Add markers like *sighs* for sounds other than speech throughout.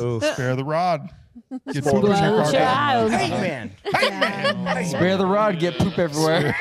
Oh, Spare the rod. Get Spoil poop in the your car. child. Hey man. Spare the rod, get poop everywhere.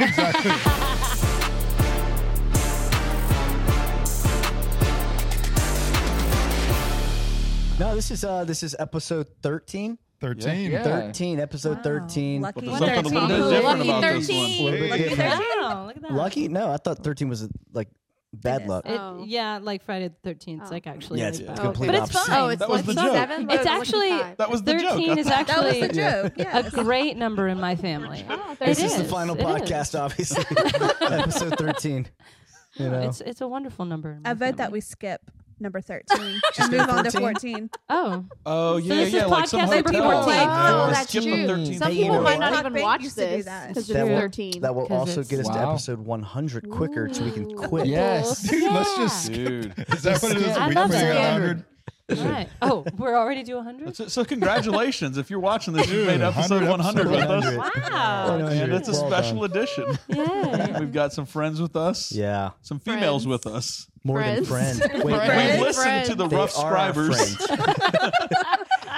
No, this is uh this is episode 13. 13. Yeah. 13, episode Wow. 13. Lucky Something a little 13. bit different Lucky about this 13. one. Little bit Lucky different. 13. Wow, look at that. Lucky? No, I thought 13 was like bad luck. It, Oh. Yeah, like Friday the Thirteenth. Oh. like actually. Yeah, like it's that. complete but it's opposite. fine. Oh, it's That was the lucky joke. seven. but It's lucky actually five. That was the joke. thirteen is That *laughs* That was actually the joke. a Yes. great number in my family. *laughs* Oh, It This is the final it podcast, is. obviously. *laughs* episode 13. You know. It's it's a wonderful number. In my I vote that family. we skip number *laughs* 13 Just and move on to 14? 14. *laughs* Oh, So Oh yeah, this is yeah, like some podcast number hotels. 14. Yeah, Oh, uh, skip the true. 13th. Some Hey, Hey, you you know know what? might not Rock even Bank watch used to do this that. because That you're will- 13. that will 'Cause also it's- get us to Wow. episode 100 quicker so we can quit. yes. Dude, let's just. Dude. Is that what it is? I We love putting it 100? right. *laughs* Oh, we're already to hundred. So, so congratulations. If you're watching this, you've Dude, made episode 100 with us. 100. Wow. And it's a Well special done. edition. Yeah. We've got some friends with us. Yeah. Some females Friends. with us. More than We've friends. listened *laughs* Wait, Friends. to the They rough are scribers. *laughs*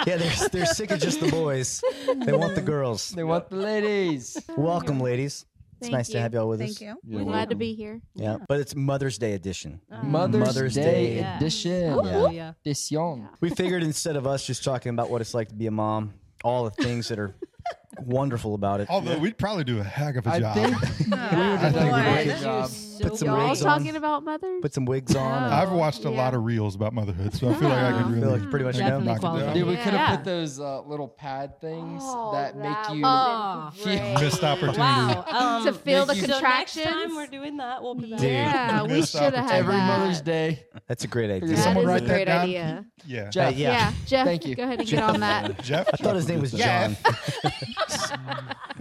yeah, they're, they're sick of just the boys. They want the girls. They want the ladies. Welcome, ladies. It's Thank nice to have y'all with Thank us. Thank you. Yeah, We're well, glad to be here. Yeah, but it's Mother's Day edition. Ah. Mother's, Mother's Day, Day. edition. Oh yeah. Edition. We figured instead of us just talking about what it's like to be a mom, all the things that are *laughs* wonderful about it. Although we'd probably do a heck of a I job. think *laughs* *laughs* Oh, I think we'd did a good job. Put some Y'all wigs talking about mothers? Put some wigs on. and- I've watched a Yeah. lot of reels about motherhood, so I feel like I could I really feel like pretty much know. Definitely knock it qualified. down. Dude, we could have Yeah. put those uh, little pad things Oh, that make you. Oh, *laughs* Great. Missed opportunity. Wow. Um, To feel the so Next contractions? time we're doing that, we'll be back. Dude. Yeah, we Missed should have had Every that. Mother's Day. That's a great idea. Did That someone is write a that great down? idea. Yeah. Jeff. Yeah. Yeah, Jeff, Thank you. go ahead and get on that. Jeff? I thought his name was John.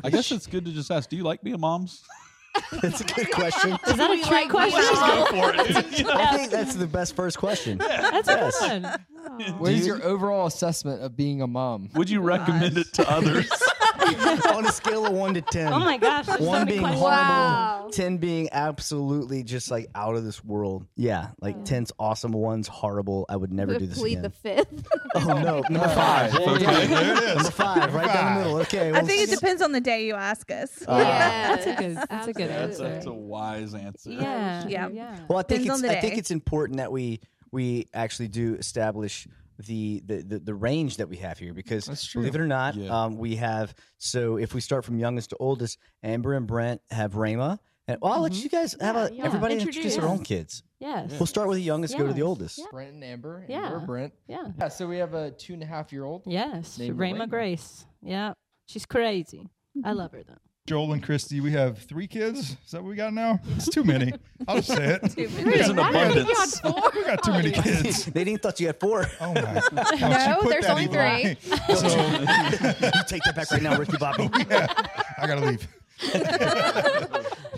I guess it's good to just ask, do you like being moms? *laughs* That's a good question. Is that a trick question? for it. *laughs* I think that's the best first question. That's a good one. What is you- your overall assessment of being a mom? Would you recommend it to oh others? *laughs* *laughs* On a scale of one to ten. Oh my gosh. There's so One many being questions. horrible, Wow. ten being absolutely just like out of this world. Yeah, like ten's awesome, one's horrible. I would never do this Plead again. the fifth. *laughs* oh no, number five. Okay. There it is. Number five, right down the middle. Okay, I well, think it depends on the day you ask us. *laughs* Uh, yes, That's a good- that's a good That's a, answer. that's a wise answer. Yeah. Yeah. Yeah. Well, I think Depends it's on the I think day. it's important that we we actually do establish the the, the, the range that we have here because believe it or not, Yeah. um, we have so if we start from youngest to oldest, Amber and Brent have Rama. And well, I'll let you guys have Yeah, a yeah. everybody introduce, Introduce. their own kids. Yes. We'll start with the youngest, go to the oldest. Yeah. Brent and Amber. Yeah. Amber, Brent. Yeah. Yeah, so we have a two and a half year old. Yes. Name Rayma Rayma. Grace. Yeah. She's crazy. I love her though. Joel and Christy, we have three kids. Is that what we got now? It's too many. I'll just say it. *laughs* There's an abundance. We got too many kids. *laughs* they didn't thought you had four. Oh my. *laughs* Why No, there's only three. So you take that back right now, Ricky Bobby. I gotta leave.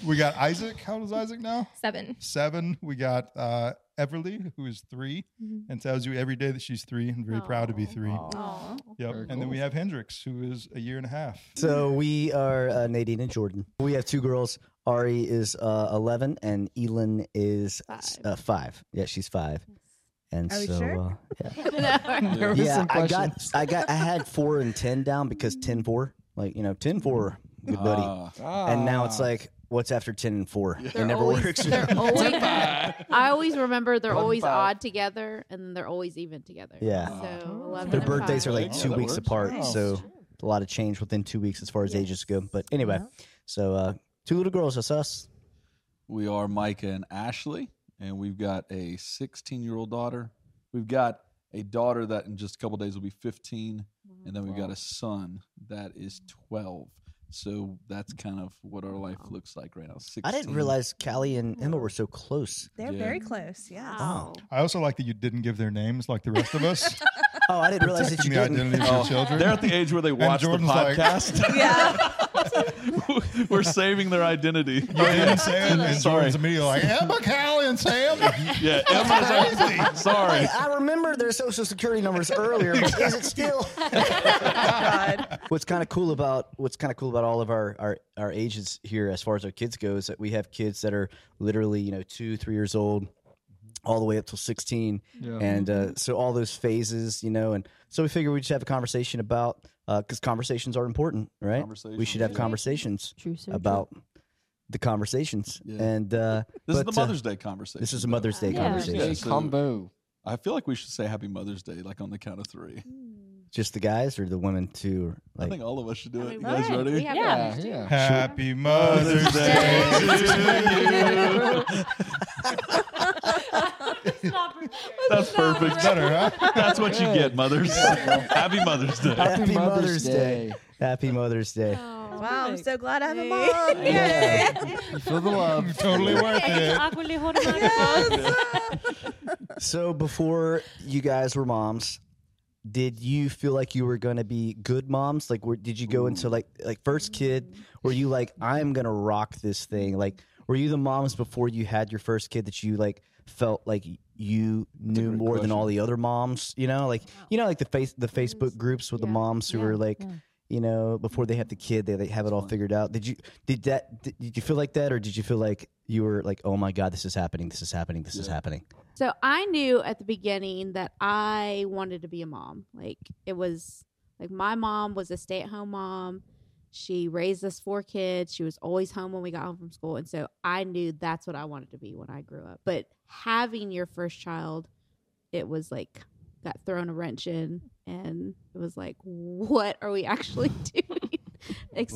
we got Isaac. How old is Isaac now? Seven. Seven. We got uh, Everly, who is 3 and tells you every day that she's three and very proud to be three. Aw. Yep. Very and then we have Hendrix, who is a year and a half. So we are uh, Nadine and Jordan. We have two girls. Ari is uh, 11 and Elin is Five. Uh, five. Yeah, she's five. And Are we so, sure? uh, *laughs* yeah, There yeah I got. I got, I had four and ten down because 10 4, like you know, 10 4, good buddy. Ah. and now it's Ah. like, what's after 10 and four? It They're never always, works. They're *laughs* always, I always remember they're One always five. odd together and then they're always even together. Yeah. So 11 Their and birthdays are like Yeah, two weeks works. apart, Nice. so a lot of change within two weeks as far as ages go. But anyway, so uh, two little girls, that's us. We are Micah and Ashley, and we've got a 16 year old daughter. We've got a daughter that in just a couple days will be 15, and then we've got a son that is 12. So that's kind of what our life looks like right now. 16. I didn't realize Callie and Emma were so close. They're Yeah. very close. Yeah. Wow. I also like that you didn't give their names like the rest of us. *laughs* Oh, I didn't realize that you protecting the didn't. identity of your Oh, children. They're at the age where they watch the Jordan's like- podcast. *laughs* *laughs* Yeah. We're saving their identity. You didn't say it, and Sorry. Jordan's immediately like, Emma, Callie, and Sam. *laughs* Yeah, Emma's like, sorry. Hey, I remember their social security numbers earlier, but is it still? *laughs* God. what's kind of cool about what's kind of cool about all of our, our our ages here, as far as our kids go, is that we have kids that are literally you know two, three years old, all the way up till 16 Yeah. and uh, so all those phases you know and so we figured we'd just have a conversation about because conversations are important right we should have Conversations, yeah. conversations True, so true. about the conversations Yeah. and uh, This is but, the uh, Mother's Day conversation. this is a mother's day Yeah. conversation Hey, so- combo. I feel like we should say Happy Mother's Day, like on the count of three. just the guys or the women too or I think all of us should do I it. mean, You guys we- ready? Yeah. Yeah. Happy Mother's Day to you. *laughs* That's perfect. Better, huh? That's what you get, mothers. Happy Mother's Day. Happy Mother's Day. happy mother's day Wow, I'm so glad I have a mom. Yeah. You feel the love. Totally worth I get to it. awkwardly hold a microphone. so before you guys were moms did you feel like you were gonna be good moms like were, did you go into like like first kid were you like i'm gonna rock this thing like were you the moms before you had your first kid that you like felt like you knew great more than all the other moms you know like you know like the face the facebook groups with the moms who Yeah. are like Yeah. you know before they have the kid they, they have it all figured out did you did that did, did you feel like that or did you feel like you were like oh my god this is happening this is happening this is happening So I knew at the beginning that I wanted to be a mom. Like it was like my mom was a stay-at-home mom. She raised us four kids. She was always home when we got home from school, and so I knew that's what I wanted to be when I grew up. But having your first child, it was like got thrown a wrench in, and it was like, what are we *laughs* actually *laughs* doing?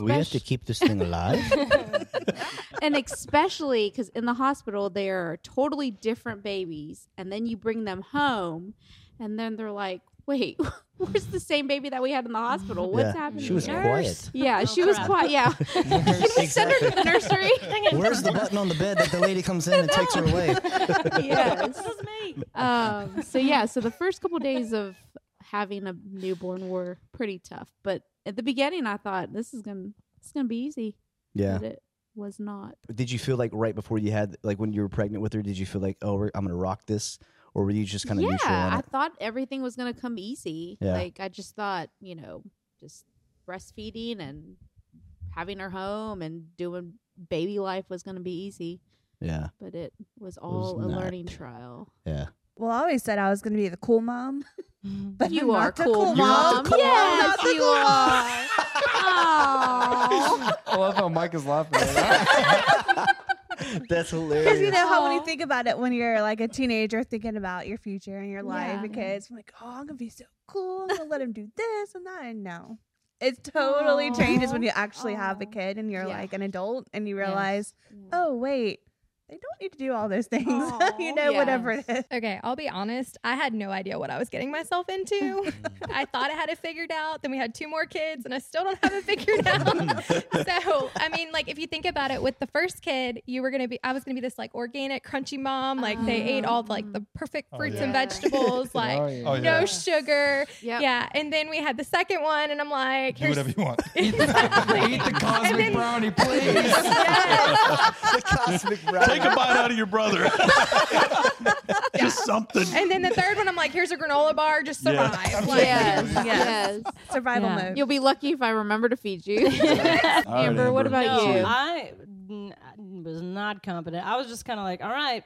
we have to keep this thing alive *laughs* and especially because in the hospital they are totally different babies and then you bring them home and then they're like wait *laughs* where's the same baby that we had in the hospital what's Yeah, happening she was here?" quiet yeah Oh, she was crap. quiet yeah *laughs* Can we send her to the nursery Where's the button on the bed that the lady comes in and takes her away? *laughs* yes This is me. um so yeah so the first couple days of having a newborn were pretty tough but at the beginning i thought this is gonna it's gonna be easy Yeah. but it was not Did you feel like right before you had, like when you were pregnant with her, did you feel like, oh, we're, I'm going to rock this? Or were you just kind of yeah, neutral on I thought everything was gonna come easy. Yeah. Like I just thought, you know, just breastfeeding and having her home and doing baby life was gonna be easy. Yeah. But it was all a not. learning trial. Yeah. Well, I always said I was going to be the cool mom, *laughs* but you I'm are not the cool, cool mom. the cool yes, mom. you are. *laughs* *laughs* Aw. I love how Mike is laughing at *laughs* that. That's Because you know how when you think about it when you're like a teenager thinking about your future and your life Yeah. kids, I'm like, oh, I'm gonna be so cool. I'm gonna let him do this and that. And no, it totally changes when you actually have a kid and you're Yeah. like an adult and you Yes. realize, oh wait, they don't need to do all those things. *laughs* you Aw, know, whatever it is. Okay, I'll be honest. I had no idea what I was getting myself into. *laughs* I thought I had it figured out. Then we had two more kids, and I still don't have it figured *laughs* out. so, I mean, like, if you think about it, with the first kid, you were gonna be, I was gonna be this like organic, crunchy mom. Like, they ate all like the oh. perfect Oh, fruits yeah. and vegetables, oh, like oh, yeah. Oh, no yeah. sugar. Yep. Yeah, and then we had the second one, and I'm like, Do whatever you want. Eat the, eat the cosmic then- brownie, please. the cosmic Take a bite out of your brother. *laughs* *laughs* Just something. And then the third one, I'm like, here's a granola bar, just Yeah. survive. *laughs* Like, Yes, Yes. yes. Survival Yeah. mode. You'll be lucky if I remember to feed you. All right, Amber, what Amber. about No, you? I n- was not confident. I was just kind of like, all right,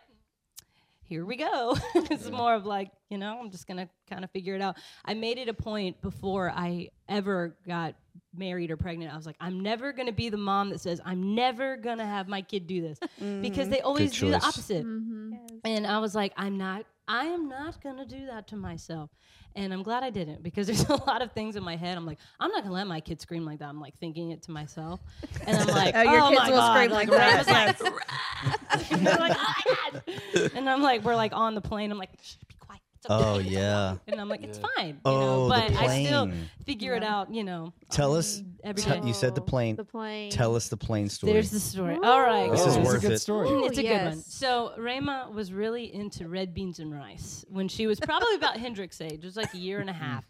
here we go. it's more of like, you know, I'm just going to kind of figure it out. I made it a point before I ever got married or pregnant. I was like, I'm never going to be the mom that says, I'm never going to have my kid do this because they always do the choice. opposite. Mhm. And I was like, I'm not, I am not going to do that to myself. And I'm glad I didn't because *laughs* there's a lot of things in my head. I'm like, I'm not going to let my kid scream like that. I'm like thinking it to myself. And I'm *laughs* like, Oh, your oh kids my will God. scream like Ram that. like, *laughs* like, oh my God. And I'm like, we're like on the plane. I'm like, *laughs* Oh, yeah. And I'm like, it's fine. You Oh, know, the but I still plane. figure it out, you know, Tell us. every Tell- day. you said the plane. The plane. Tell us the plane story. There's the story. All right. This Oh, is it's worth a good it. story. Ooh, It's a good one. So Rayma was really into red beans and rice when she was probably about *laughs* Hendrick's age. It was like a year and a half.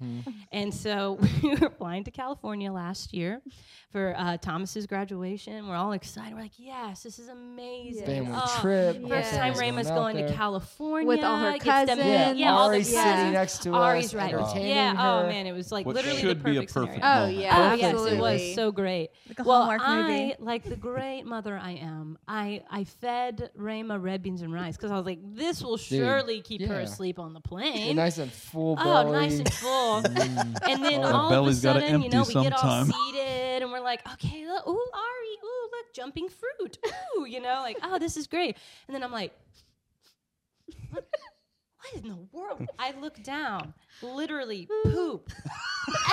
And so *laughs* we were flying to California last year for uh, Thomas's graduation. We're all excited. We're like, yes, this is amazing. Family Oh, trip. First time Yes. Rayma's going to California. With all her gets them- cousins. Yeah, Yeah, all all the Ari's yeah. sitting next to Ari's us, right. entertaining Yeah. Oh man, it was like What literally should the be a perfect, perfect scenario. Oh yeah, Oh yes, absolutely. it was so great. Like a well, Hallmark I movie. like the great mother I am. I I fed Rayma red beans and rice because I was like, this will surely keep her asleep on the Yeah, plane. nice and full Oh, belly. nice and full. *laughs* Mm. and then That all of a belly's sudden, you know, empty we get all seated and we're like, okay, look, ooh, Ari, ooh, look, jumping fruit. Ooh, you know, like, oh, this is great. And then I'm like, *laughs* what, what in the world? I look down, literally poop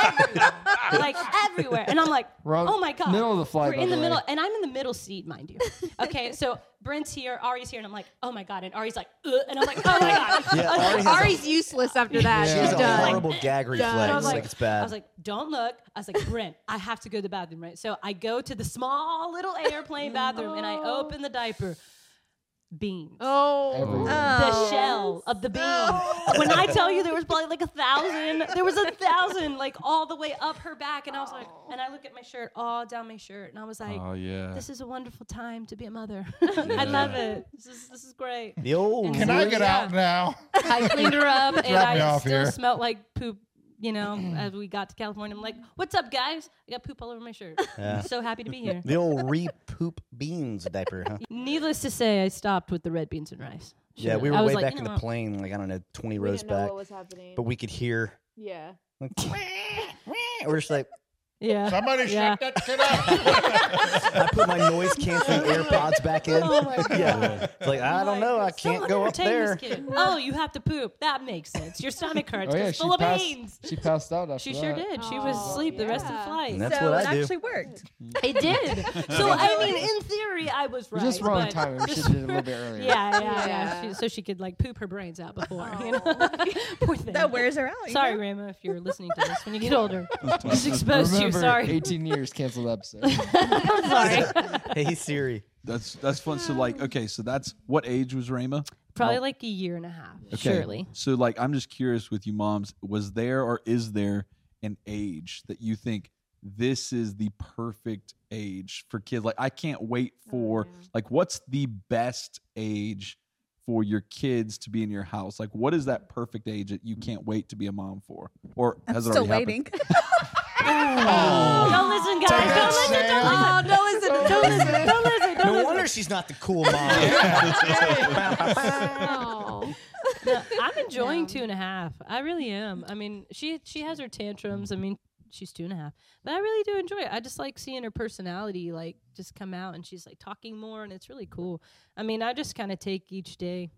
everywhere, like *laughs* everywhere. And I'm like, We're oh my God. middle of the flight, We're by in the, the middle, and I'm in the middle seat, mind you. *laughs* Okay, so Brent's here, Ari's here, and I'm like, oh my God. And Ari's like, Ugh, and I'm like, oh my God. *laughs* Yeah, I was Ari like, has a- Ari's useless after that. Yeah. She has She's a done. horrible gag reflex. I was Like, like, it's bad. I was like, don't look. I was like, Brent, I have to go to the bathroom, right? So I go to the small little airplane bathroom and I open the diaper. Beans. Oh, Everywhere. The shell of the bean. When I tell you there was probably like a thousand, there was a thousand, like all the way up her back. And I was like, and I look at my shirt, all down my shirt. And I was like, Oh yeah. this is a wonderful time to be a mother. *laughs* I love it. This is, this is great. the old. Can I get out now? I cleaned her up and Drop me I off still here. smelled like poop. You know, *clears throat* as we got to California, I'm like, "What's up, guys? I got poop all over my shirt. Yeah. I'm so happy to be *laughs* here." The old re-poop beans diaper, huh? *laughs* Needless to say, I stopped with the red beans and rice. Yeah, we were I was way like, back you in know the plane, like I don't know, twenty we rows didn't know back, what was happening. but we could hear. yeah. *laughs* Like, we're just like, Yeah. Somebody Yeah. shut that kid up. *laughs* I put my noise canceling AirPods back in. Oh my *laughs* god. Yeah, it's like I don't oh know, I can't Someone go up there. Oh, you have to poop. That makes sense. Your stomach *laughs* hurts. Oh yeah, it's she full of passed. beans. She passed out after She sure that. did. She oh, was Oh, asleep the rest of the flight. And that's so what it do. actually worked. It did. So I mean, in theory, I was right. Just wrong but timing. We just- should have did it a little bit earlier. Yeah, yeah, yeah. Yeah. She, so she could like poop her brains out before. You know, Poor thing. That wears her out. Sorry, know? Rama, if you're listening to this when you get older. Just exposed you. Remember, Sorry. *laughs* 18 years canceled episode. I'm *laughs* sorry. Hey Siri. That's that's fun. So like, okay, so that's what age was Rama? Probably like a year and a half. Okay. Surely. So like, I'm just curious with you moms. Was there or is there an age that you think this is the perfect age for kids? Like, I can't wait for oh, like, what's the best age for your kids to be in your house? Like, what is that perfect age that you can't wait to be a mom for? Or I'm has it still already happened? waiting. *laughs* Oh. Don't listen, guys. Take Don't it, listen. Don't listen. Don't listen. Oh, don't listen. Don't listen. Don't No listen. wonder she's not the cool mom. *laughs* Oh. No, I'm enjoying two and a half. I really am. I mean, she she has her tantrums. I mean, she's two and a half, but I really do enjoy it. I just like seeing her personality like just come out, and she's like talking more, and it's really cool. I mean, I just kind of take each day,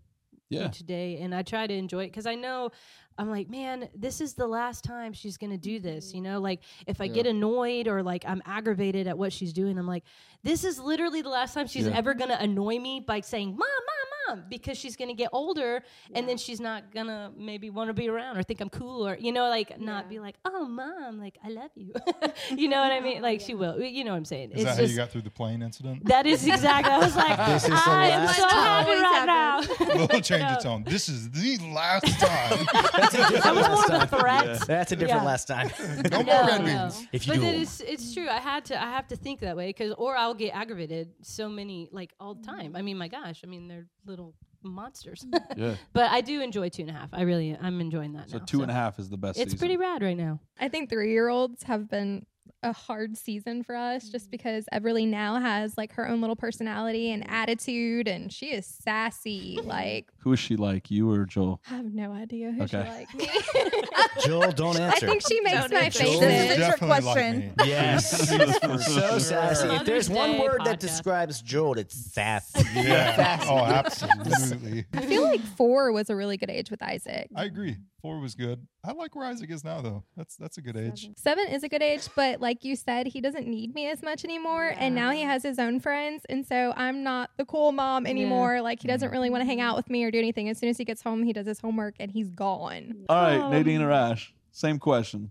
Yeah. each day, and I try to enjoy it because I know. I'm like, man, this is the last time she's gonna do this. Mm-hmm. You know, like if I Yeah. get annoyed or like I'm aggravated at what she's doing, I'm like, this is literally the last time she's Yeah. ever gonna annoy me by saying, "Mom, mom, mom," because she's gonna get older and then she's not gonna maybe want to be around or think I'm cool or you know, like not be like, "Oh, mom, like I love you," *laughs* you know what I mean? *laughs* Like she will. You know what I'm saying? Is that how you got through the plane incident? that is exactly. I was like, *laughs* This is the I am last so happy time. right now. Little change No. of tone. This is the last time. That's a different That was more last time. threat. That's a different Yeah. last time. No more No, red no. If you but do. it is, it's true. I had to, I have to think that way because, or I'll get aggravated so many, like all the time. I mean, my gosh, I mean, they're little monsters. *laughs* Yeah. but I do enjoy two and a half. I really, I'm enjoying that So now. two and a half is the best. It's season. pretty rad right now. I think three year olds have been a hard season for us just mm. because Everly now has like her own little personality and mm. attitude and she is sassy. *laughs* Like, Who is she like? You or Joel? I have no idea who Okay. she like me. *laughs* *laughs* Joel, don't answer. I think she makes Don't my answer. Joel faces. is Trick definitely like question. Yes. so sassy. If there's one Day word that describes Joel, it's sassy. Yeah. Oh, absolutely. I feel like four was a really good age with Isaac. I agree. Four was good. I like where Isaac is now, though. That's that's a good age. Seven is a good age, but like you said, he doesn't need me as much anymore. And now he has his own friends. And so I'm not the cool mom anymore. Like he doesn't really want to hang out with me or do anything. As soon as he gets home, he does his homework and he's gone. All right, Um, Nadine or Ash. Same question.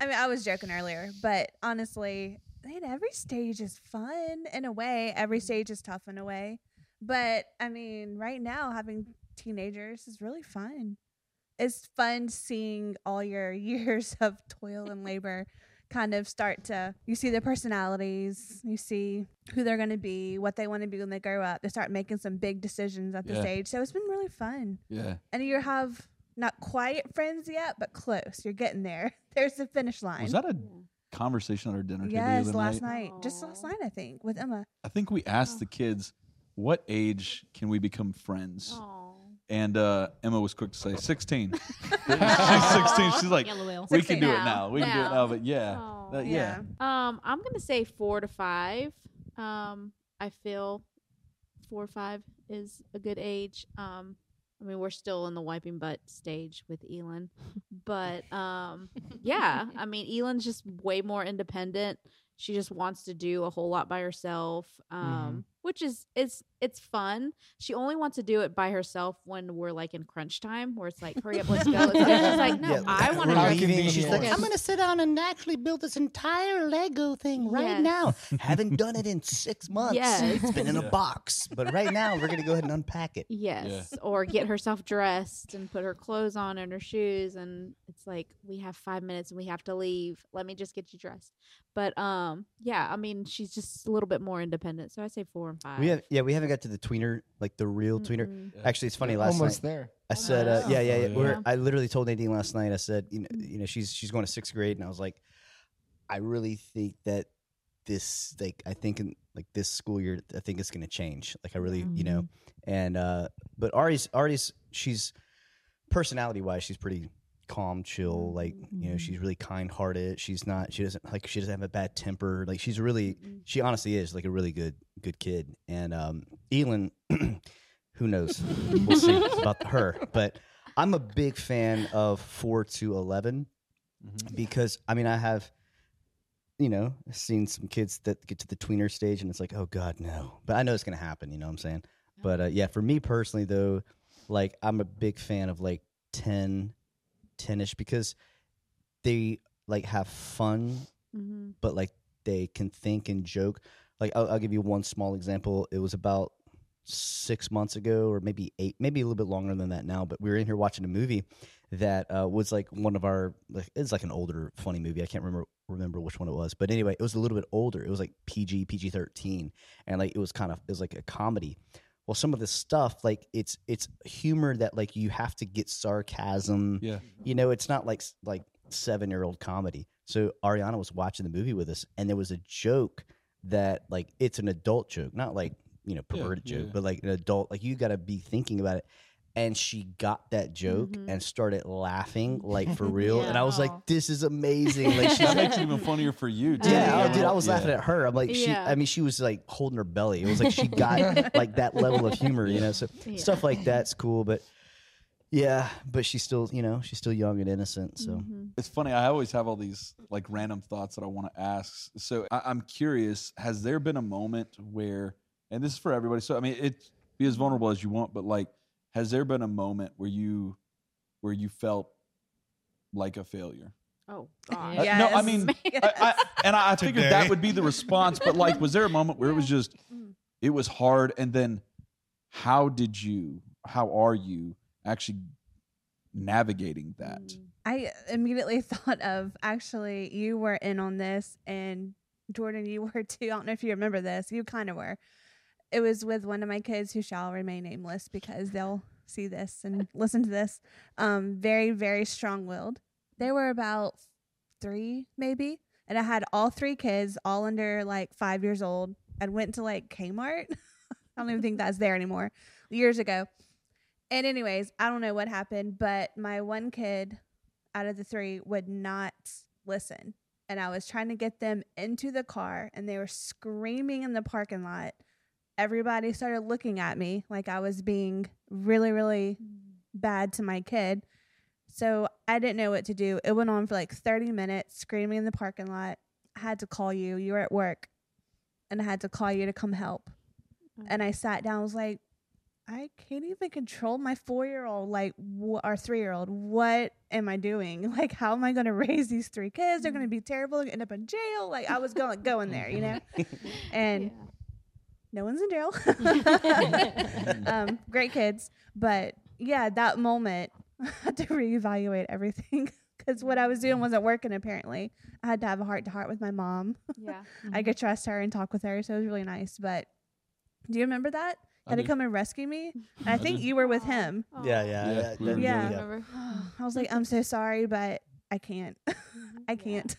I mean, I was joking earlier, but honestly, man, every stage is fun in a way. Every stage is tough in a way. But I mean, right now, having teenagers is really fun. It's fun seeing all your *laughs* years of toil and labor kind of start to you see their personalities you see who they're going to be what they want to be when they grow up they start making some big decisions at this Yeah. age so it's been really fun Yeah. and you have not quite friends yet, but close. You're getting there. *laughs* There's the finish line. Was that a conversation at our dinner table yes, the other last night? night. Just last night, I think, with Emma. I think we asked the kids, "What age can we become friends?" Aw. And uh, Emma was quick to say 16. *laughs* She's 16. She's like, Yellow whale. we can do it Now. now. We can do it Now. now. But yeah, Aw. that- yeah. Um, I'm gonna say four to five. Um, I feel four or five is a good age. Um, I mean, we're still in the wiping butt stage with Elin, but um, yeah, I mean, Elin's just way more independent. She just wants to do a whole lot by herself, um, which is it's it's fun. She only wants to do it by herself when we're like in crunch time, where it's like, hurry up, let's go. It's just like, *laughs* no, Yeah, I want to we're do leaving. She's like, Yes. I'm gonna sit down and actually build this entire Lego thing right Yes. now. *laughs* Haven't done it in six months. Yes. It's been in a box, but right now we're gonna go ahead and unpack it. Yes, or get herself dressed and put her clothes on and her shoes, and it's like we have five minutes and we have to leave. Let me just get you dressed. But um, yeah, I mean, she's just a little bit more independent, so I say four and five. We have yeah, we haven't got to the tweener, like the real tweener. Mm-mm. Actually, it's funny. Last Almost night there. I said, uh, yeah, yeah, yeah. Oh, We're. I literally told Nadine last night. I said, you know, you know, she's she's going to sixth grade, and I was like, I really think that this, like, I think in like this school year, I think it's going to change. Like, I really, you know, and uh, but Ari's Ari's she's personality wise, she's pretty calm, chill. Like, you know, she's really kind hearted. She's not. She doesn't like. She doesn't have a bad temper. Like, she's really. She honestly is like a really good good kid. And um, Elin, *clears throat* who knows? We'll see *laughs* about her. But I'm a big fan of four to 11 because I mean I have. You know, seen some kids that get to the tweener stage and it's like, oh God, no. But I know it's gonna happen. You know what I'm saying? But uh, yeah, for me personally, though, like I'm a big fan of like 10, 10ish because they like have fun, Mm-hmm. but like they can think and joke. Like I'll, I'll give you one small example. It was about six months ago, or maybe eight, maybe a little bit longer than that now. But we were in here watching a movie that uh, was like one of our. Like, it's like an older funny movie. I can't remember remember which one it was, but anyway, it was a little bit older. It was like PG PG thirteen, and like it was kind of it was like a comedy. Well, some of the stuff, like it's it's humor that like you have to get sarcasm. Yeah. You know, it's not like like seven year old comedy. So Ariana was watching the movie with us, and there was a joke that like it's an adult joke, not like you know Yeah, perverted joke, yeah. but like an adult. Like you got to be thinking about it. And she got that joke Mhm. and started laughing like for *laughs* real, and I was like, "This is amazing!" Like she's That makes *laughs* it even funnier for you. Too. yeah, Yeah. oh, dude, I was Yeah. laughing at her. I'm like, she. Yeah. I mean, she was like holding her belly. It was like she got *laughs* like that level of humor, you know. So Yeah. stuff like that's cool, but yeah, but she's still, you know, she's still young and innocent. So Mhm. It's funny. I always have all these like random thoughts that I want to ask. So I, I'm curious. Has there been a moment where, and this is for everybody. So I mean, it be as vulnerable as you want, but like, has there been a moment where you, where you felt like a failure? Oh God. Uh, no, I mean, Yes. *laughs* I, I, and I, I figured Today. that would be the response. But like, was there a moment where it was just, Mm. it was hard, and then how did you, how are you actually navigating that? Mm. I immediately *laughs* thought of actually you were in on this and Jordan you were too. I don't know if you remember this. You kind of were. It was with one of my kids who shall remain nameless because they'll see this and *laughs* listen to this. Um very very strong-willed. They were about 3 maybe and I had all three kids all under like 5 years old. I went to like Kmart. *laughs* I don't even think that's there anymore. Years ago. And anyways, I don't know what happened, but my one kid out of the three would not listen. And I was trying to get them into the car and they were screaming in the parking lot. Everybody started looking at me like I was being really, really bad to my kid. So I didn't know what to do. It went on for like 30 minutes, screaming in the parking lot. I had to call you. You were at work. And I had to call you to come help. Mm. And I sat down. I was like, I can't even control my four year old, like, wh- or three year old. What am I doing? *laughs* Like, how am I going to raise these three kids? They're going to mm. be terrible, they're gonna end up in jail. Like, I was going going there, you know. *laughs* And Yeah. No one's in jail. *laughs* *laughs* um, great kids, but yeah, that moment *laughs* I had to reevaluate everything because what I was doing wasn't working. Apparently, I had to have a heart to heart with my mom. Yeah. I could trust her and talk with her, so it was really nice. But do you remember that? had to come and rescue me. And I I think do. you were with him. Yeah, yeah, Yeah, yeah. we Yeah. Remember? I was like, I'm so sorry, but I can't. I can't.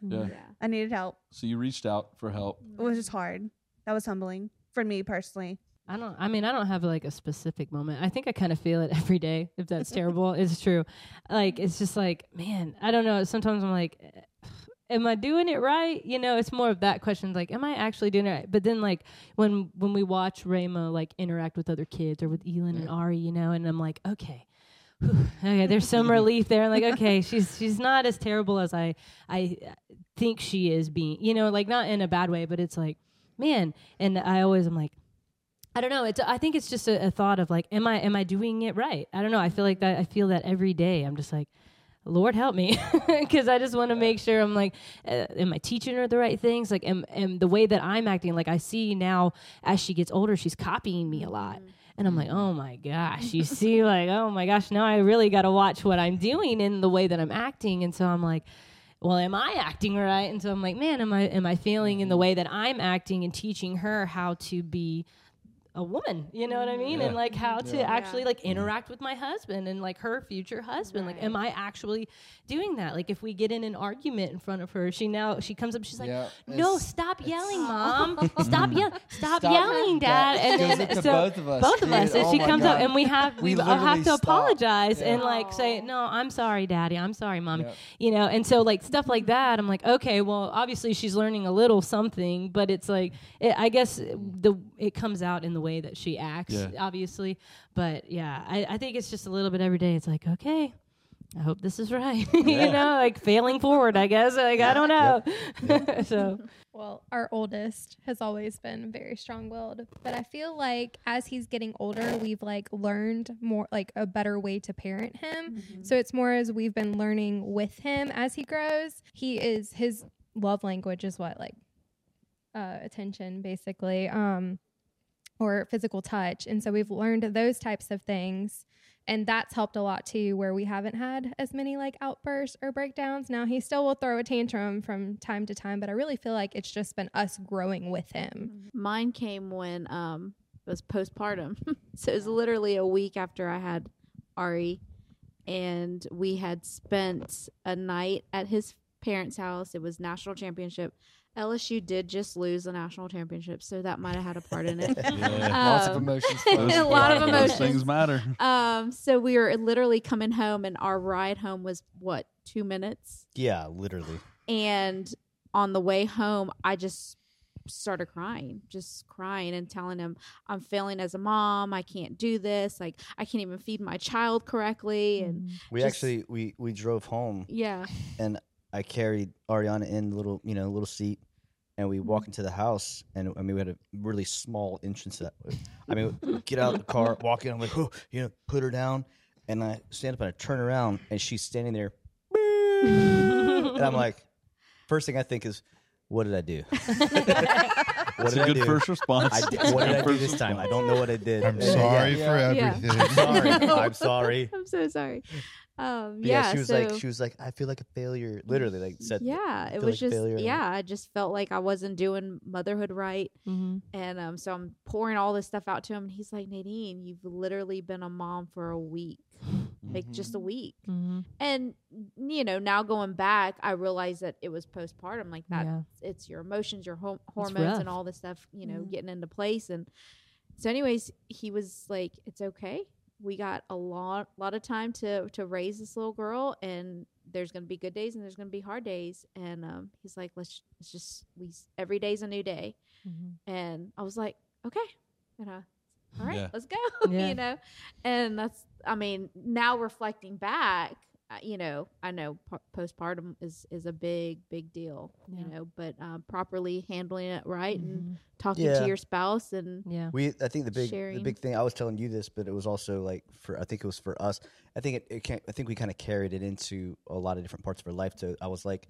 Yeah. I needed help. So you reached out for help. It was just hard. That was humbling for me personally. I don't. I mean, I don't have like a specific moment. I think I kind of feel it *laughs* every day. If that's *laughs* terrible, it's true. Like it's just like, man, I don't know. Sometimes I'm like, *sighs* am I doing it right? You know, it's more of that question. Like, am I actually doing it right? But then like when when we watch Raymo like interact with other kids or with Elin and Ari, you know, and I'm like, okay. *sighs* Okay, there's some *laughs* relief there. I'm like, okay, she's she's not as terrible as I I think she is being. You know, like not in a bad way, but it's like, man. And I always am like, I don't know. It's I think it's just a, a thought of like, am I am I doing it right? I don't know. I feel like that. I feel that every day. I'm just like, Lord help me, *laughs* because I just want to make sure I'm like, uh, am I teaching her the right things? Like, am am the way that I'm acting? Like I see now as she gets older, she's copying me a lot. And I'm like, oh my gosh, you see, *laughs* like, oh my gosh, now I really got to watch what I'm doing in the way that I'm acting. And so I'm like, well, am I acting right? And so I'm like, man, am I am I failing in the mm-hmm. way that I'm acting and teaching her how to be a woman? You know what I mean? And like how to actually like interact with my husband and like her future husband. Like, am I actually doing that? Like, if we get in an argument in front of her, she now she comes up, she's like, no, it's- stop yelling, *laughs* mom, stop yelling, stop, Stop. yelling, dad. And then up so both of us, both of us, and Oh she my comes up, and we have We we, I'll have to stop. apologize Yeah. and like say, no, I'm sorry, daddy, I'm sorry, mommy, Yep. you know. And so like stuff like that, I'm like, okay, well, obviously she's learning a little something, but it's like, it, I guess the it comes out in the way that she acts, Yeah. obviously. But yeah, I, I think it's just a little bit every day. It's like, okay. I hope this is right. *laughs* you know, like failing forward, I guess. Like, I don't know. *laughs* so, Well, our oldest has always been very strong-willed, but I feel like as he's getting older, we've like learned more like a better way to parent him. So it's more as we've been learning with him as he grows. He is his love language is what like uh attention basically. Um or physical touch. And so we've learned those types of things. And that's helped a lot too, where we haven't had as many like outbursts or breakdowns. Now he still will throw a tantrum from time to time, but I really feel like it's just been us growing with him. Mine came when um it was postpartum. *laughs* so it was literally a week after I had Ari and we had spent a night at his parents' house. It was national championship. LSU did just lose the national championship, so that might have had a part in it. *laughs* Lots of Um, emotions. *laughs* a lot of Those emotions. things matter. Um, so we were literally coming home, and our ride home was what two minutes. Yeah, literally. And on the way home, I just started crying, just crying and telling him, I'm failing as a mom. I can't do this. Like, I can't even feed my child correctly. And We Just- actually we we drove home yeah, and I carried Ariana in the little you know little seat, and we walk mm-hmm. into the house, and I mean we had a really small entrance to that. I mean, *laughs* get out of the car, walk in. I'm like, oh, you know, put her down, and I stand up and I turn around, and she's standing there, *laughs* and I'm like, first thing I think is, what did I do? *laughs* what That's did a I good do? first response. I did, what did I do First this time? I response. don't know what I did. I'm And, sorry yeah, for Yeah. everything. I'm sorry. I'm sorry. I'm so sorry. Um, But yeah, she was so, like, she was like, I feel like a failure. Literally, like said, yeah, it was like just, failure yeah, I just felt like I wasn't doing motherhood right. mm-hmm. And um, so I'm pouring all this stuff out to him, and he's like, Nadine, you've literally been a mom for a week, like just a week. Mm-hmm. And you know, now going back, I realized that it was postpartum, like that. Yeah. It's your emotions, your hom- hormones, and all this stuff, you know, getting into place. And so, anyways, he was like, "It's okay. We got a lot, lot of time to to raise this little girl, and there's gonna be good days and there's gonna be hard days." And um, he's like, "Let's, let's just we every day's a new day." Mm-hmm. And I was like, "Okay," and I, all right, Yeah. let's go. *laughs* Yeah. you know, and that's, I mean, now reflecting back, you know, I know postpartum is is a big, big deal, Yeah. you know, but um, properly handling it right and talking Yeah. to your spouse and Yeah. We, I think the big, the big thing I was telling you this, but it was also like for, I think it was for us. I think it, it can, I think we kind of carried it into a lot of different parts of her life. To I was like,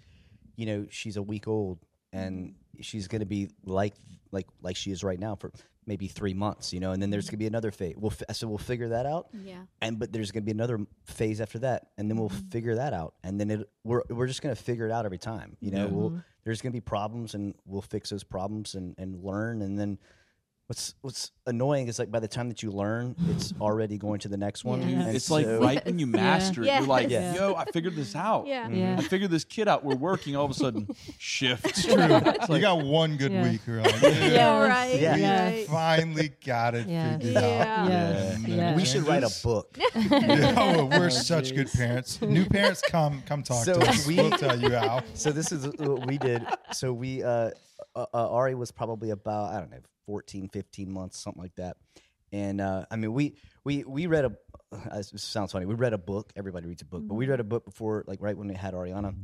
you know, she's a week old and she's gonna be like, like, like she is right now for maybe three months, you know, and then there's gonna be another phase. We'll, fi- so we'll figure that out, yeah, and but there's gonna be another phase after that, and then we'll mm-hmm. figure that out, and then it, we're we're just gonna figure it out every time, you know. Yeah. We'll mm-hmm. there's gonna be problems, and we'll fix those problems and and learn, and then what's what's annoying is like by the time that you learn, it's already going to the next one. Yeah. And it's like right when you *laughs* master it, you're like, Yeah. yo, I figured this out. Yeah. Yeah. I figured this kid out. We're working. All of a sudden, shift. True. *laughs* you got one good Yeah. week. You're like, *laughs* Yeah, right. Yeah. we Yeah. finally got it Yeah. figured Yeah. out. Yeah. And Yeah. we should write a book. Yeah, oh, we're Oh, such good parents. New parents, come come talk So to us. we- we'll tell you how. so this is what we did. So we uh, uh, uh Ari was probably about I don't know 14, 15 months, something like that. And uh, I mean, we we we read a. Uh, *sighs* this sounds funny. We read a book. Everybody reads a book, but we read a book before, like right when we had Ariana,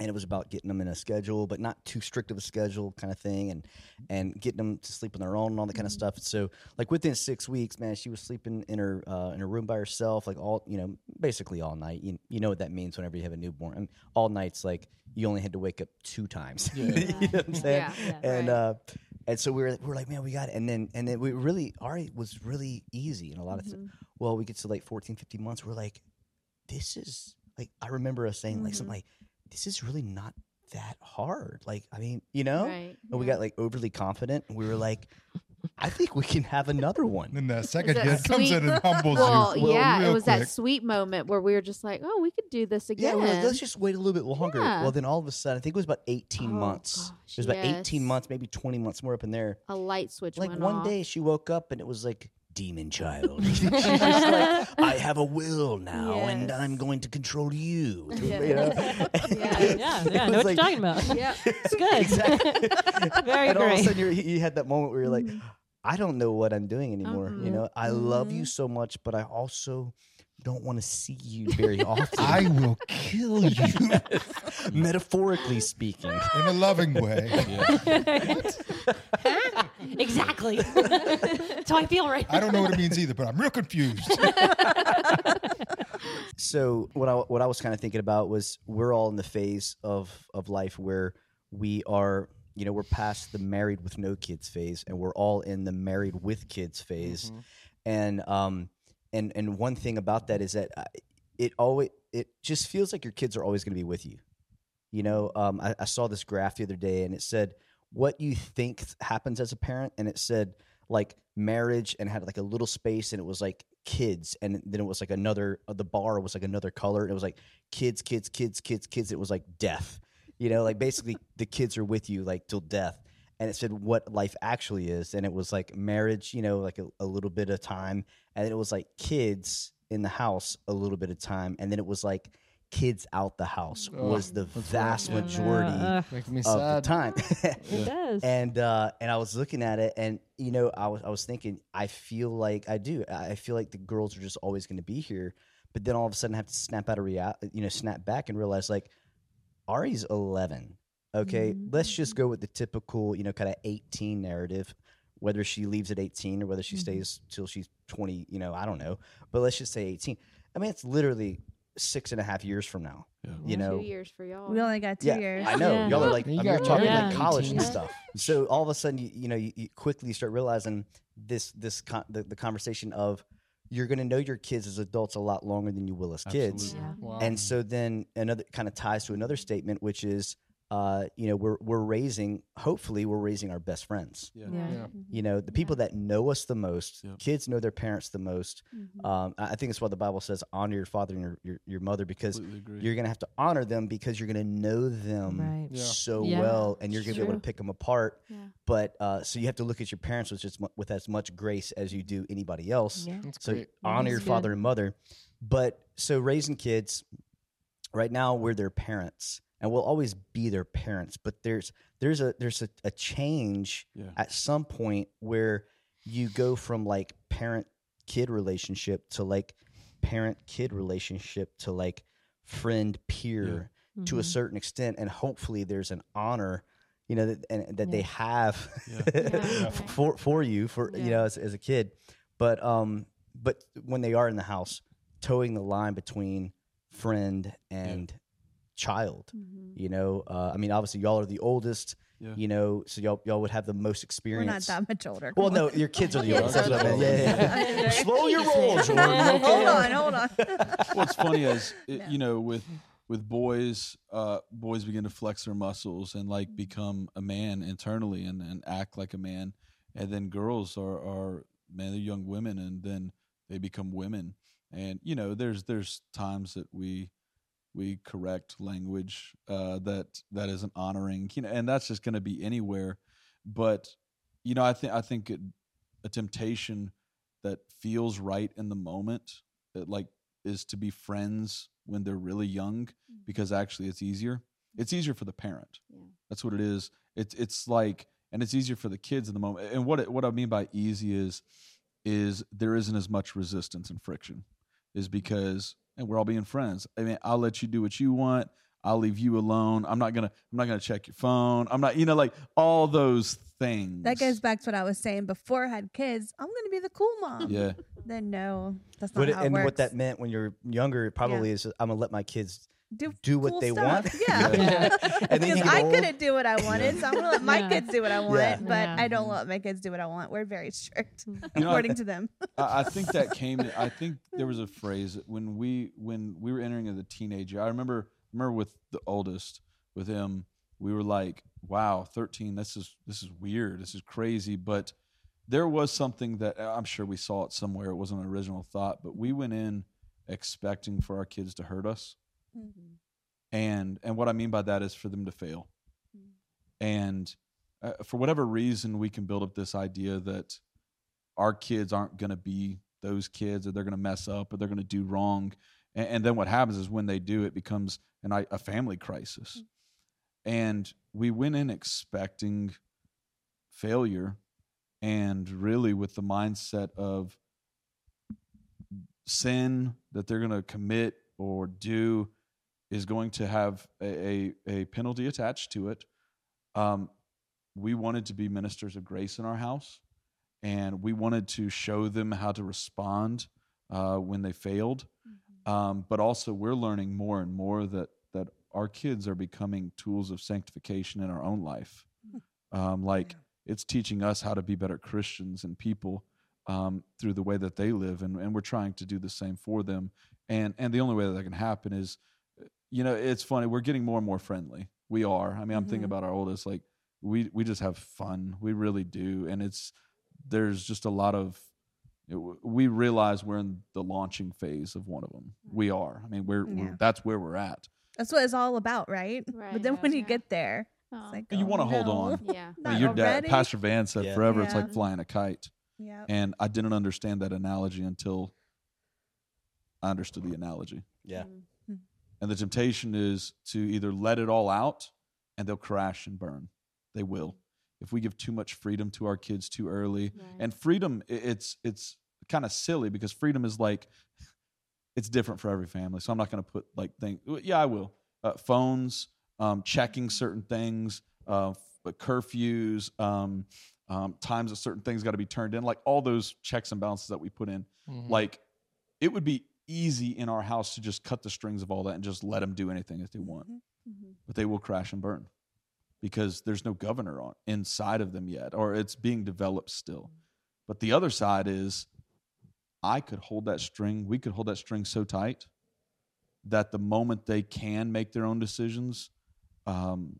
and it was about getting them in a schedule, but not too strict of a schedule, kind of thing, and and getting them to sleep on their own and all that kind of stuff. So like within six weeks, man, she was sleeping in her uh, in her room by herself, like all you know, basically all night. You, you know what that means whenever you have a newborn. And all nights, like you only had to wake up two times. *laughs* you know what I'm saying? Yeah, yeah, and right. uh, and so we were we were like, man, we got it. And then and then we really Ari was really easy and a lot of. Th- well, we get to like 14, 15 months. We're like, this is like I remember us saying like something like, this is really not that hard. Like I mean, you know. Right. And we got like overly confident. And we were like, I think we can have another one. Then the second that kid comes in and *laughs* humbles Well, you. yeah, real it was quick. that sweet moment where we were just like, "Oh, we could do this again." we're like, let's just wait a little bit longer. Yeah. Well, then all of a sudden, I think it was about 18 Oh, months. gosh, it was about 18 months, maybe 20 months more up in there. a light switch Like went one off. day she woke up and it was like, demon child. *laughs* She's like, I have a will now and I'm going to control you. *laughs* Yeah. You know? Yeah. *laughs* Yeah, yeah, I know was what like- you're talking about. yeah. It's good. Exactly. Very and all of a sudden you're, you had that moment where you're like, mm-hmm. I don't know what I'm doing anymore. You Mm-mm. know, I love you mm-hmm. so much, but I also don't want to see you very often. I will kill you Metaphorically speaking. in a loving way. *laughs* exactly. *laughs* That's how I feel right now. I don't know what it means either, but I'm real confused. *laughs* So what I what I was kind of thinking about was we're all in the phase of of life where we are you know we're past the married with no kids phase and we're all in the married with kids phase and um and and one thing about that is that uh, it always it just feels like your kids are always going to be with you you know um I, I saw this graph the other day and it said what you think happens as a parent and it said like marriage and had like a little space and it was like kids and then it was like another uh, the bar was like another color and it was like kids kids kids kids kids it was like death. You know like basically *laughs* the kids are with you like till death. And it said what life actually is and it was like marriage you know like a, a little bit of time and then it was like kids in the house a little bit of time and then it was like kids out the house Oh, was the vast rough. majority Uh, Making me of the time. It *laughs* does. and uh and i was looking at it and you know i was i was thinking i feel like i do. I feel like the girls are just always going to be here but then all of a sudden I have to snap out of reality you know snap back and realize like ari's 11 okay? Let's just go with the typical you know kind of 18 narrative whether she leaves at 18 or whether she stays till she's 20 you know i don't know but let's just say 18 i mean it's literally six and a half years from now you know two years for y'all. We only got two yeah, years. I know. Yeah. Y'all are like, you I mean, you're talking married like college and stuff. So all of a sudden, you, you know, you, you quickly start realizing this, this, con- the, the conversation of you're going to know your kids as adults a lot longer than you will as kids. Yeah. Wow. And so then another kind of ties to another statement, which is, uh, you know, we're, we're raising, hopefully we're raising our best friends. Yeah. Yeah. Yeah. You know, the people that know us the most, Yep. kids know their parents the most. Mhm. Um, I I think it's why the Bible says honor your father and your, your, your mother because you're going to have to honor them because you're going to know them Right. Yeah. so Yeah, well and you're going to be able to pick them apart Yeah. but uh, so you have to look at your parents with just mu- with as much grace as you do anybody else Yeah. So great. honor your That's father and mother but so raising kids right now we're their parents and we'll always be their parents but there's there's a there's a, a change Yeah. at some point where you go from like parent kid relationship to like parent kid relationship to like friend peer to a Mhm. certain extent and hopefully there's an honor you know that, and, that they have Yeah. *laughs* *laughs* for for you for you know as, as a kid. But um but when they are in the house towing the line between friend and child Mhm. you know uh, i mean obviously y'all are the oldest Yeah. you know so y'all y'all would have the most We're experience not that much older. well no your kids are the *laughs* oldest that's are what I the yeah, yeah, yeah. *laughs* Slow your *laughs* roll Jordan okay? hold on, hold on. What's funny is it, No. you know with with boys, uh, boys begin to flex their muscles and like become a man internally and, and act like a man. and then girls are are man, they're young women, and then they become women. And you know, there's there's times that we we correct language uh, that that isn't honoring, you know, and that's just going to be anywhere. But you know, I think I think it, a temptation that feels right in the moment, that like is to be friends when they're really young, because actually it's easier. It's easier for the parent. Yeah. That's what it is. It's it's like, and it's easier for the kids in the moment. And what it, what I mean by easy is is there isn't as much resistance and friction, is because and we're all being friends. I mean, I'll let you do what you want. I'll leave you alone. I'm not gonna I'm not gonna check your phone. I'm not you know like all those things. That goes back to what I was saying before I had kids. I'm going to be the cool mom. Yeah. Then no, that's not But how it and works. what that meant when you're younger it probably is I'm gonna let my kids do, do what cool they stuff. want. Yeah. *laughs* Yeah. And then because I old. couldn't do what I wanted, so I'm gonna let my Yeah. kids do what I want. Yeah. But Yeah. I don't let my kids do what I want. We're very strict, You know, *laughs* according to them. I, I think that *laughs* came. I think there was a phrase when we when we were entering the teenage year. I remember remember with the oldest with him, we were like, "Wow, thirteen. This is this is weird. This is crazy." But there was something that uh, I'm sure we saw it somewhere. It wasn't an original thought, but we went in expecting for our kids to hurt us, Mm-hmm. and and what I mean by that is for them to fail, mm-hmm. and uh, for whatever reason, we can build up this idea that our kids aren't going to be those kids or they're going to mess up or they're going to do wrong. And, and then what happens is when they do it becomes an, i- a family crisis. Mm-hmm. And we went in expecting failure and really with the mindset of sin that they're going to commit or do is going to have a, a, a penalty attached to it um, we wanted to be ministers of grace in our house and we wanted to show them how to respond uh, when they failed. Um, but also, we're learning more and more that that our kids are becoming tools of sanctification in our own life. Um, like it's teaching us how to be better Christians and people um, through the way that they live, and, and we're trying to do the same for them. And and the only way that, that can happen is, you know, it's funny. We're getting more and more friendly. We are. I mean, I'm thinking Mhm. about our oldest. Like we we just have fun. We really do, and it's there's just a lot of we realize we're in the launching phase of one of them. We are. I mean, we're, Yeah. we're that's where we're at. That's what it's all about, right? Right. But then when you Yeah. get there, Oh. it's like You oh, wanna hold on. yeah. I *laughs* mean, Not your dad. Pastor Van said, Yeah. forever it's like flying a kite, Yep. and I didn't understand that analogy until I understood the analogy. Yeah. Mm. And the temptation is to either let it all out, and they'll crash and burn. They will. If we give too much freedom to our kids too early, Right. and freedom it's it's kind of silly because freedom is like it's different for every family so i'm not going to put like things yeah i will uh, phones um, checking certain things uh, f- curfews um, um, times that certain things got to be turned in like all those checks and balances that we put in Mhm. like it would be easy in our house to just cut the strings of all that and just let them do anything that they want. Mhm. but they will crash and burn because there's no governor on inside of them yet or it's being developed still. But the other side is i could hold that string we could hold that string so tight that the moment they can make their own decisions um,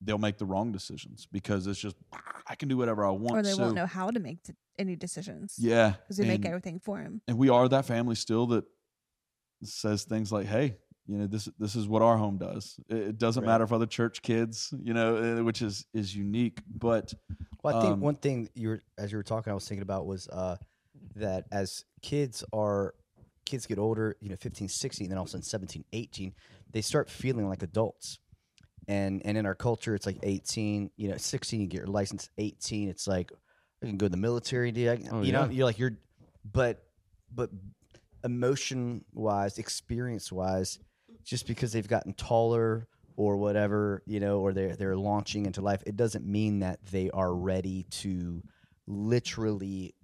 they'll make the wrong decisions because it's just i can do whatever i want or they so, won't know how to make t- any decisions. yeah because we make everything for him. and we are that family still that says things like, "Hey, you know this this is what our home does. It, it doesn't Right. matter if other church kids, you know, uh, which is is unique." But Well, I think Um, one thing you were as you were talking, I was thinking about was uh, that as kids are kids get older, you know, 15, 16, then all of a sudden 17, 18, they start feeling like adults. And and in our culture, it's like 18, you know, 16, you get your license. 18, it's like I can go to the military, dude. I can, Oh, you know, yeah. you're like you're, but but emotion wise, experience wise, just because they've gotten taller or whatever, you know, or they're they're launching into life, it doesn't mean that they are ready to literally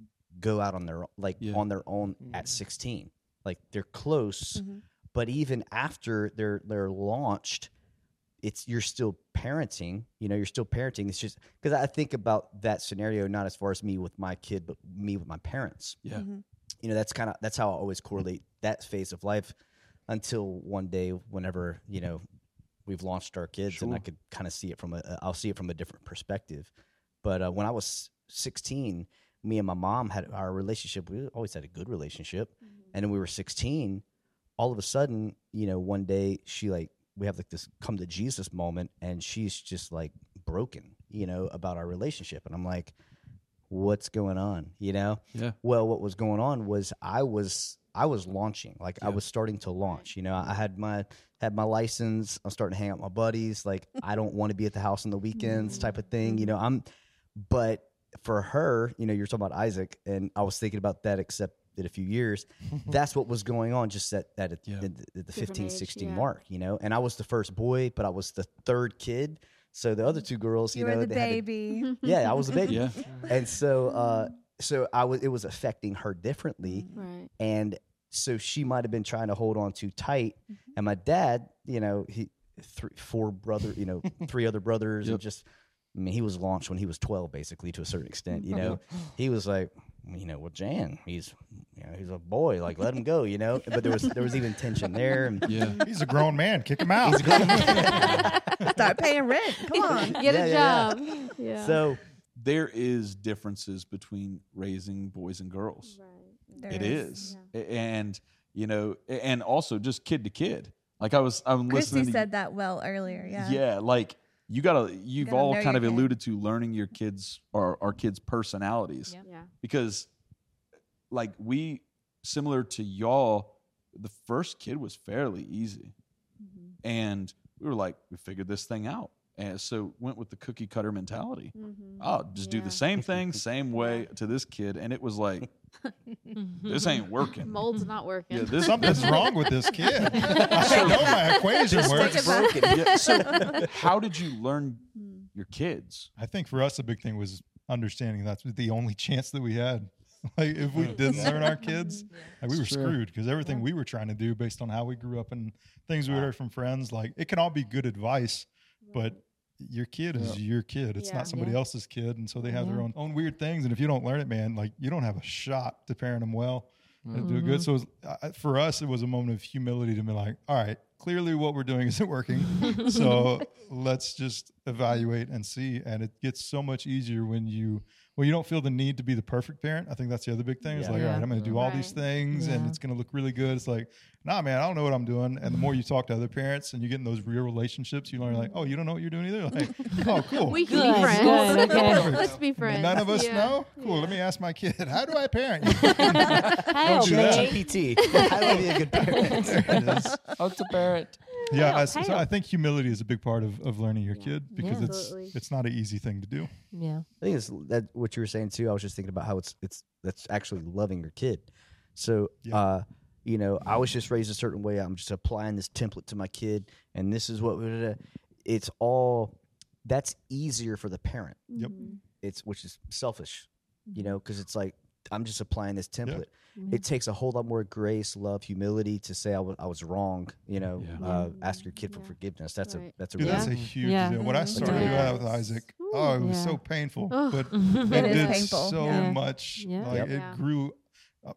go out on their like Yeah. on their own at 16. Like they're close, Mhm. but even after they're they're launched, it's you're still parenting. You know, you're still parenting. It's just because I think about that scenario not as far as me with my kid, but me with my parents yeah, Mhm. you know that's kind of that's how i always correlate that phase of life until one day whenever you know we've launched our kids and i could kind of see it from a i'll see it from a different perspective but uh, when i was 16, me and my mom had our relationship. We always had a good relationship, and then we were 16. All of a sudden, you know, one day she like we have like this come to Jesus moment, and she's just like broken, you know, about our relationship, and I'm like, what's going on, you know? Yeah. Well, what was going on was I was I was launching, like I was starting to launch. You know, I had my had my license. I'm starting to hang out with my buddies. Like I don't want to be at the house on the weekends, type of thing. You know, mm-hmm. I'm. But for her, you know, you're talking about Isaac, and I was thinking about that, except in a few years. *laughs* That's what was going on, just at at, a, Yeah. at the, at the 15, age, 16 yeah. mark. You know, and I was the first boy, but I was the third kid. So the other two girls, you, You know, were the they had to- baby. *laughs* yeah, I was the baby Yeah. *laughs* and so uh so i was it was affecting her differently Right. and so she might have been trying to hold on too tight and my dad you know he three four brother you know three other brothers Yep. and just i mean he was launched when he was 12 basically to a certain extent you know he was like you know well jan he's you know he's a boy like let him go you know but there was there was even tension there and *laughs* Yeah. He's a grown man. Kick him out. *laughs* Start paying rent. Come on. Get Yeah, a yeah, yeah. job. Yeah. so There is differences between raising boys and girls. Right. It There is, A- and you know, and also just kid to kid. Like I was, I'm Christy listening. to, said that well earlier. Yeah. yeah, like you gotta, you've gotta all kind of kid. alluded to learning your kids or our kids' personalities Yep. Yeah. because, like we, similar to y'all, the first kid was fairly easy, Mm-hmm. and we were like, we figured this thing out, and so went with the cookie cutter mentality. Mm-hmm. Oh, just do the same *laughs* thing, same way to this kid, and it was like, *laughs* this ain't working. Mold's not working. Yeah, this *laughs* Something's wrong with this kid. I know my equation works. It's broken. Yeah, so how did you learn Mm. your kids? I think for us, a big thing was understanding that's the only chance that we had. Like if we didn't learn our kids, like, we were It's true. screwed because everything we were trying to do based on how we grew up and things we heard from friends, like it can all be good advice, but your kid is your kid. It's Yeah. not somebody Yeah. else's kid, and so they have their own own weird things. And if you don't learn it, man, like you don't have a shot to parent them well and do it Mm-hmm. good. So it was, uh, for us, it was a moment of humility to be like, all right, clearly what we're doing *laughs* isn't working. *laughs* so let's just evaluate and see. And it gets so much easier when you when you don't feel the need to be the perfect parent. I think that's the other big thing. It's Yeah. like, all right, I'm going to do all these Right. things and it's going to look really good. It's like, nah, man, I don't know what I'm doing. And the more you talk to other parents and you get in those real relationships, you learn like, oh, you don't know what you're doing either. Like, *laughs* oh, cool. We can Good, be friends. good, okay. Let's be friends. None of us Yeah. know. Cool. Let me ask my kid, how do I parent you? *laughs* Help do that. me. GPT. I would be a good parent. *laughs* There it is. How to parent. Yeah, I, so. I think humility is a big part of, of learning your kid because Yeah. it's Absolutely. it's not an easy thing to do. Yeah. I think it's that what you were saying too. I was just thinking about how it's it's that's actually loving your kid. So, Yeah. uh, you know, I was just raised a certain way. I'm just applying this template to my kid, and this is what it's all. That's easier for the parent. Yep. Mhm. It's which is selfish, you know, because it's like I'm just applying this template. Mhm. It takes a whole lot more grace, love, humility to say I was wrong. You know, Yeah. uh, ask your kid for Yeah. forgiveness. That's a that's a Dude, that's a huge Yeah. deal. When I started doing that with Yes. Isaac, oh, it was Yeah. so painful, Ugh. but *laughs* it, It is did painful, so yeah. much. Yeah. Like Yep. Yeah. it grew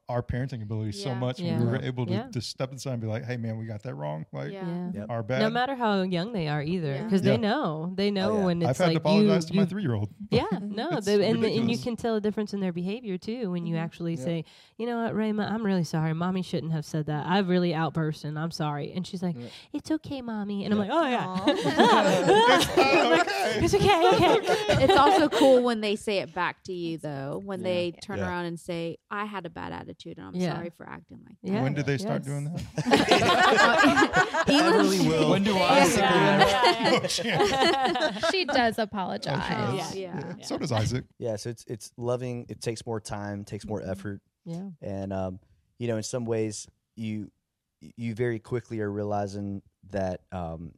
our parenting ability so much. Yeah. We were able to, Yeah. to step inside and be like, "Hey, man, we got that wrong. Like Yeah. Yeah. Yep. our bad." No matter how young they are, either, because Yeah. they know, they know yeah. when it's I've had like to apologize you, to my three year old. *laughs* Yeah, no, they, and, and you can tell a difference in their behavior too when you Mhm. actually Yeah. say, you know what, Rayma, I'm really sorry. Mommy shouldn't have said that. I've really outburst and I'm sorry. And she's like, Yeah. it's okay, mommy. And I'm like, oh Aw. *laughs* *laughs* yeah, not okay. it's okay, okay. it's also cool when they say it back to you though when Yeah. they turn Yeah. around and say i had a bad attitude and i'm Yeah. sorry for acting like Yeah. when did they start Yes. doing that? *laughs* that really will. When do I Yeah. say Yeah, that? yeah, *laughs* yeah. she does apologize. Yeah. yeah So does Isaac. Yeah, so it's it's loving. It takes more time, takes more effort, yeah. and um, you know, in some ways, you you very quickly are realizing that um,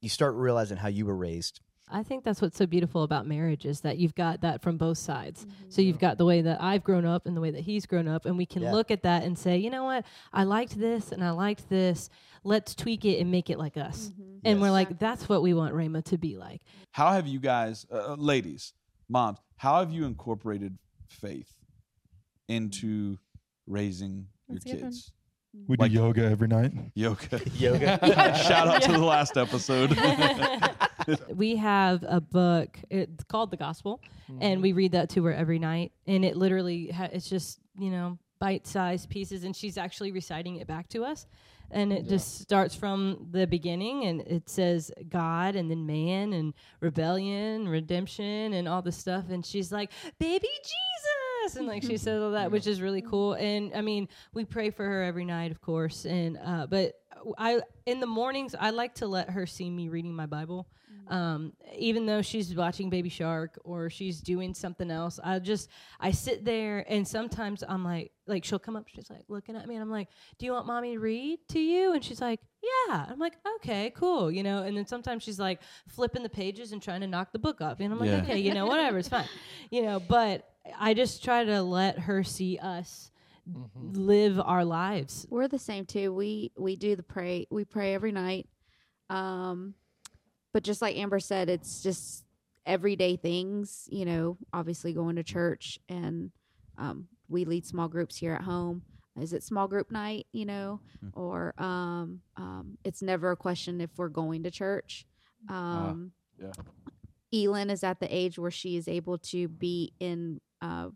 you start realizing how you were raised. I think that's what's so beautiful about marriage is that you've got that from both sides. Mm-hmm. So you've got the way that I've grown up and the way that he's grown up, and we can Yeah. look at that and say, you know what, I liked this and I liked this. Let's tweak it and make it like us. Mhm. And we're like, that's what we want Rayma to be like. How have you guys, uh, uh, ladies, moms, how have you incorporated faith into raising That's your good one. kids? We do yoga every night. Yoga. *laughs* Yoga. *laughs* Shout out to the *laughs* last episode. *laughs* we have a book. It's called the Gospel, and we read that to her every night. And it literally, ha- it's just you know bite-sized pieces, and she's actually reciting it back to us. And it just starts from the beginning, and it says God, and then man, and rebellion, redemption, and all this stuff. And she's like, "Baby Jesus," and like she says all that, which *laughs* is really cool. And I mean, we pray for her every night, of course. And uh, but I in the mornings I like to let her see me reading my Bible. Um, even though she's watching Baby Shark or she's doing something else, I just I sit there and sometimes I'm like like she'll come up, she's like looking at me and I'm like, Do you want mommy to read to you? And she's like, Yeah. I'm like, Okay, cool, you know, and then sometimes she's like flipping the pages and trying to knock the book off. And I'm like, Yeah. Okay, you know, whatever, it's fine. *laughs* You know, but I just try to let her see us live our lives. We're the same too. We we do the pray. We pray every night. Um, but just like Amber said, it's just everyday things. You know, obviously going to church, and um, we lead small groups here at home. Is it small group night? You know, or um, um, it's never a question if we're going to church. Um, yeah. Elin is at the age where she is able to be in uh,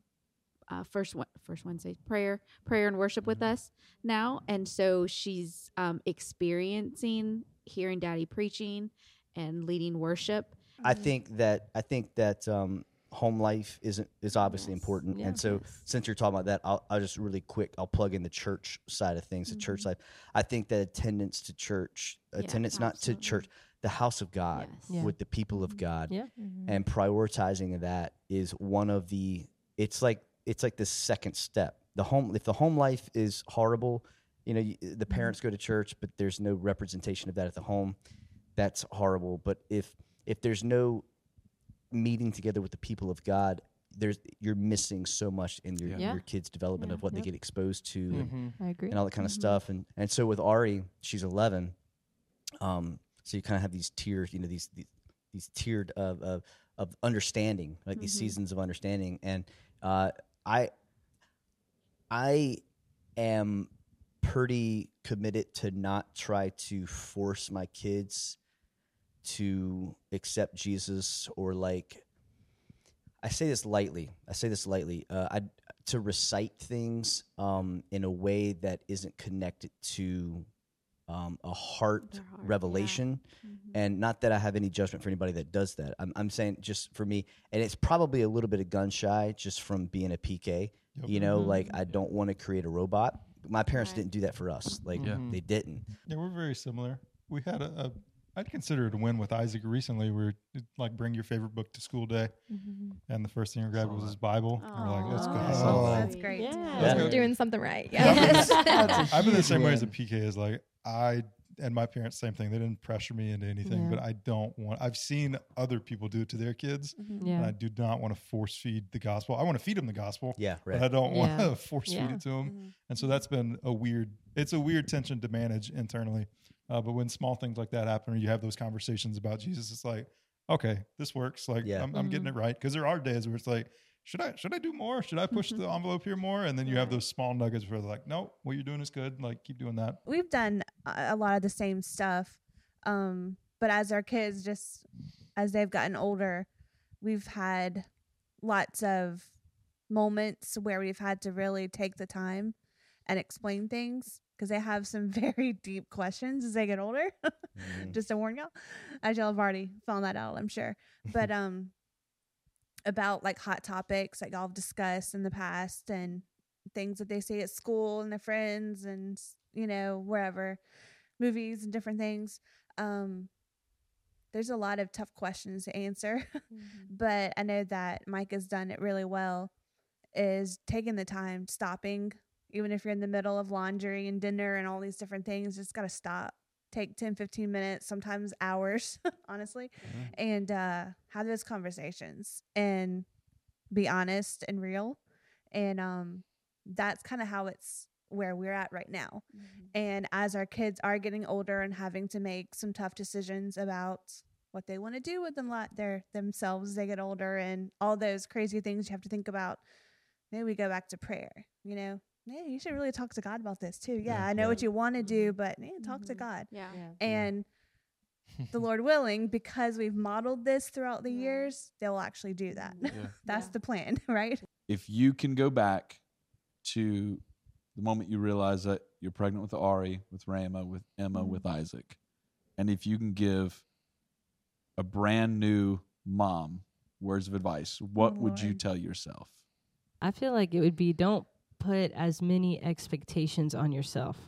uh, first first Wednesday prayer, prayer and worship with us now, and so she's um, experiencing hearing Daddy preaching and leading worship. I mm-hmm. think that I think that um, home life isn't is obviously Yes. important, Yeah. and so since you're talking about that, I'll, I'll just really quick I'll plug in the church side of things, the church mm-hmm. life. I think that attendance to church, Yeah, attendance not to church, the house of God Yes. Yeah. with the people of mm-hmm. God, Yeah. and prioritizing that is one of the. It's like it's like the second step. The home if the home life is horrible, you know, y- the parents go to church, but there's no representation of that at the home. That's horrible. But if if there's no meeting together with the people of God, there's you're missing so much in your Yeah. your kids' development Yeah. of what they get exposed to and, Mm-hmm. I agree. and all that kind of stuff. And and so with Ari, she's 11. Um, so you kind of have these tiers, you know, these these, these tiered of, of of understanding, like these seasons of understanding. And uh, I I am pretty committed to not try to force my kids to accept Jesus or like I say this lightly. I say this lightly. Uh, I to recite things um, in a way that isn't connected to um, a heart, Their heart, yeah. revelation. Mm-hmm. And not that I have any judgment for anybody that does that. I'm, I'm saying just for me, and it's probably a little bit of gun shy just from being a PK. Yep. You know, like I don't want to create a robot. My parents Right. didn't do that for us. Like Yeah. they didn't. Yeah, we're very similar. We had a, a I'd consider it a win with Isaac recently. Where it, like bring your favorite book to school day, mm-hmm. and the first thing we grabbed was his Bible. And we're like, let's go. Aw. Oh. That's great. Yeah. Let's go. Doing something right. Yeah, I've Yeah. been, That's a I've been the same way as a win. PK. Is like I and my parents, same thing. They didn't pressure me into anything, Yeah. but I don't want. I've seen other people do it to their kids, mm-hmm. and Yeah. I do not want to force feed the gospel. I want to feed them the gospel, Yeah, but I don't want Yeah. to *laughs* force Yeah. feed it to them. Mm-hmm. And so that's been a weird. It's a weird tension to manage internally. Uh, but when small things like that happen, or you have those conversations about Jesus, it's like, okay, this works. Like Yeah. I'm, I'm getting it right because there are days where it's like, should I should I do more? Should I push the envelope here more? And then you have those small nuggets where they're like, no, what you're doing is good. Like keep doing that. we've done a a lot of the same stuff um but as our kids just as they've gotten older we've had lots of moments where we've had to really take the time and explain things because they have some *laughs* very deep questions as they get older *laughs* Mhm. just to warn y'all. As y'all have already found that out i'm sure. But *laughs* um about like hot topics that y'all have discussed in the past and things that they say at school and their friends and you know wherever movies and different things um there's a lot of tough questions to answer. But i know that mike has done it really well is taking the time stopping even if you're in the middle of laundry and dinner and all these different things just got to stop take 10 15 minutes sometimes hours *laughs* honestly and uh have those conversations and be honest and real and um that's kind of how it's where we're at right now. And as our kids are getting older and having to make some tough decisions about what they want to do with them lot their themselves as they get older and all those crazy things you have to think about maybe we go back to prayer you know yeah you should really talk to god about this too yeah, Yeah, i know yeah. what you want to do but yeah, talk to Mhm. god Yeah. and the *laughs* Lord willing, because we've modeled this throughout the years, they'll actually do that. *laughs* That's Yeah. the plan, *laughs* right? if you can go back to the moment you realize that you're pregnant with Ari, with Rama, with Emma, Mm-hmm. with Isaac, and if you can give a brand new mom words of advice, what would you tell yourself? I feel like it would be don't put as many expectations on yourself.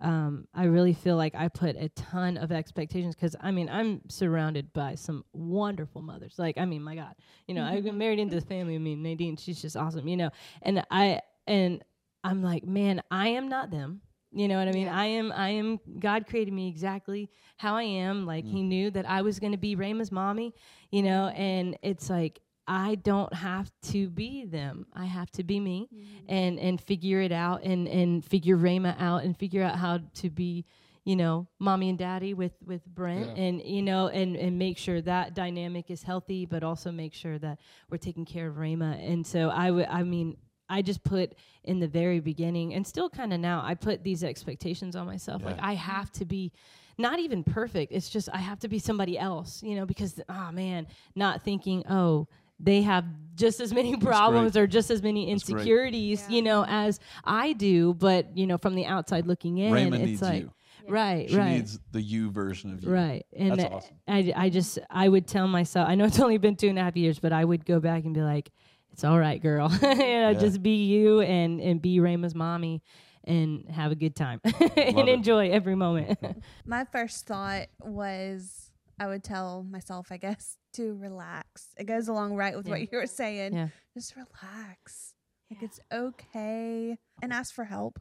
Um, I really feel like I put a ton of expectations because I mean I'm surrounded by some wonderful mothers. Like I mean, my God, you know I've been married into the family. I mean Nadine, she's just awesome, you know. And I and I'm like, man, I am not them. You know what I mean? I am. I am. God created me exactly how I am. Like He knew that I was going to be Rama's mommy. You know, and it's like I don't have to be them. I have to be me mm-hmm. and and figure it out and and figure Rama out and figure out how to be, you know, mommy and daddy with with Brent Yeah. and you know and and make sure that dynamic is healthy, but also make sure that we're taking care of Rama. And so I would I mean I just put in the very beginning and still kind of now I put these expectations on myself like I have to be not even perfect. It's just I have to be somebody else, you know, because oh man, not thinking, oh, they have just as many *laughs* problems or just as many great. insecurities, you know, as I do, but you know, from the outside looking in, Raymond it's like you. right, She right. needs the you version of you. Right. And That's awesome. I, I just, I would tell myself, I know it's *laughs* only been two and a half years, but I would go back and be like, it's all right, girl. *laughs* you know, just be you and, and be Rama's mommy and have a good time Love and it. enjoy every moment. My first thought was I would tell myself, I guess, to relax. It goes along right with Yeah. what you were saying. Yeah. Just relax. Like it's okay. And ask for help.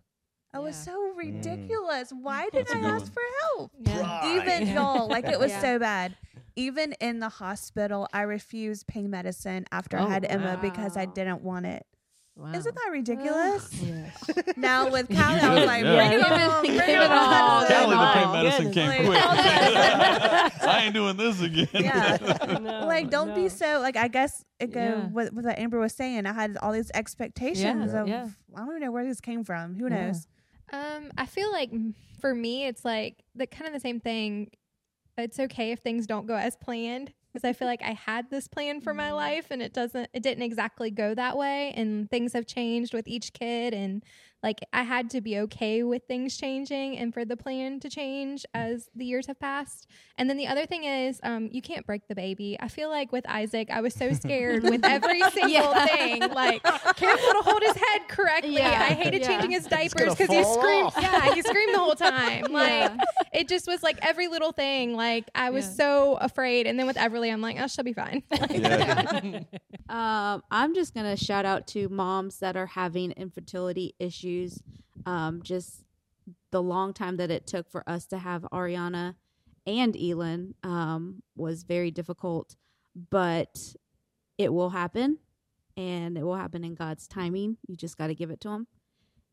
I was so mm. ridiculous. Why did That's a I good ask one. for help? Yeah. Even y'all, like it *laughs* was Yeah. so bad. Even in the hospital, I refused pain medicine after Oh, I had Emma because I didn't want it. Wow. Isn't that ridiculous? Yes. *laughs* now with *laughs* Callie, I was like, yeah. bring it Give it- on, bring it it all. on. Callie, the pain medicine goodness. *laughs* can't Like- quit. I ain't doing this again. Yeah. No, like don't no. be so like I guess it go Yeah. with, with what Amber was saying. I had all these expectations Yeah, of yeah. I don't even know where this came from. Who Yeah. knows? Um, I feel like for me, it's like the kind of the same thing. It's okay if things don't go as planned because I feel like I had this plan for my mm. life and it doesn't, it didn't exactly go that way, and things have changed with each kid, and like I had to be okay with things changing and for the plan to change as the years have passed. And then the other thing is, um, you can't break the baby. I feel like with Isaac, I was so *laughs* scared with every single Yeah. thing, like careful to hold his head correctly. Yeah. I hated Yeah. changing his diapers because he screamed. off. Yeah, he screamed the whole time. Like Yeah. it just was like every little thing. Like I was Yeah. so afraid. And then with Everly, I'm like, oh, she'll be fine. *laughs* Yeah. *laughs* Um, I'm just gonna shout out to moms that are having infertility issues. Um, just the long time that it took for us to have Ariana and Elin um, was very difficult, but it will happen, and it will happen in God's timing. You just got to give it to Him,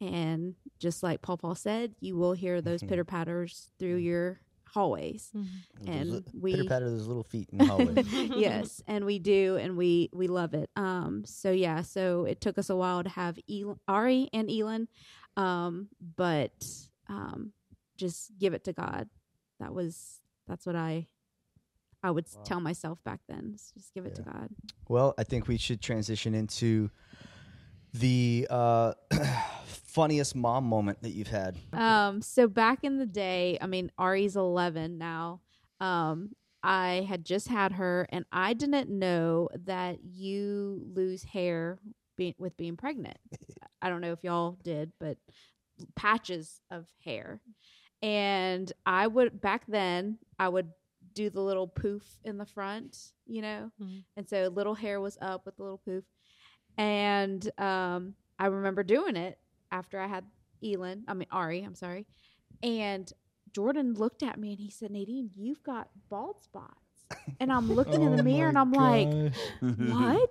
and just like Paul Paul said, you will hear those *laughs* pitter patters through your hallways, and we pitter patter those little feet in the hallway. *laughs* yes, and we do, and we we love it. Um, so yeah, so it took us a while to have El- Ari and Elin, um, but um, just give it to God. That was that's what I I would s tell myself back then. is Just give it to God. Well, I think we should transition into the uh, *clears throat* funniest mom moment that you've had. Um, so back in the day, I mean, Ari's 11 now. Um, I had just had her, and I didn't know that you lose hair be- with being pregnant. I don't know if y'all did, but patches of hair. And I would, back then, I would do the little poof in the front, you know? Mhm. And so little hair was up with the little poof. And um, I remember doing it after I had Elin, I mean Ari, I'm sorry. And Jordan looked at me and he said, Nadine, you've got bald spots. And I'm *laughs* looking in the Oh mirror and I'm like, what?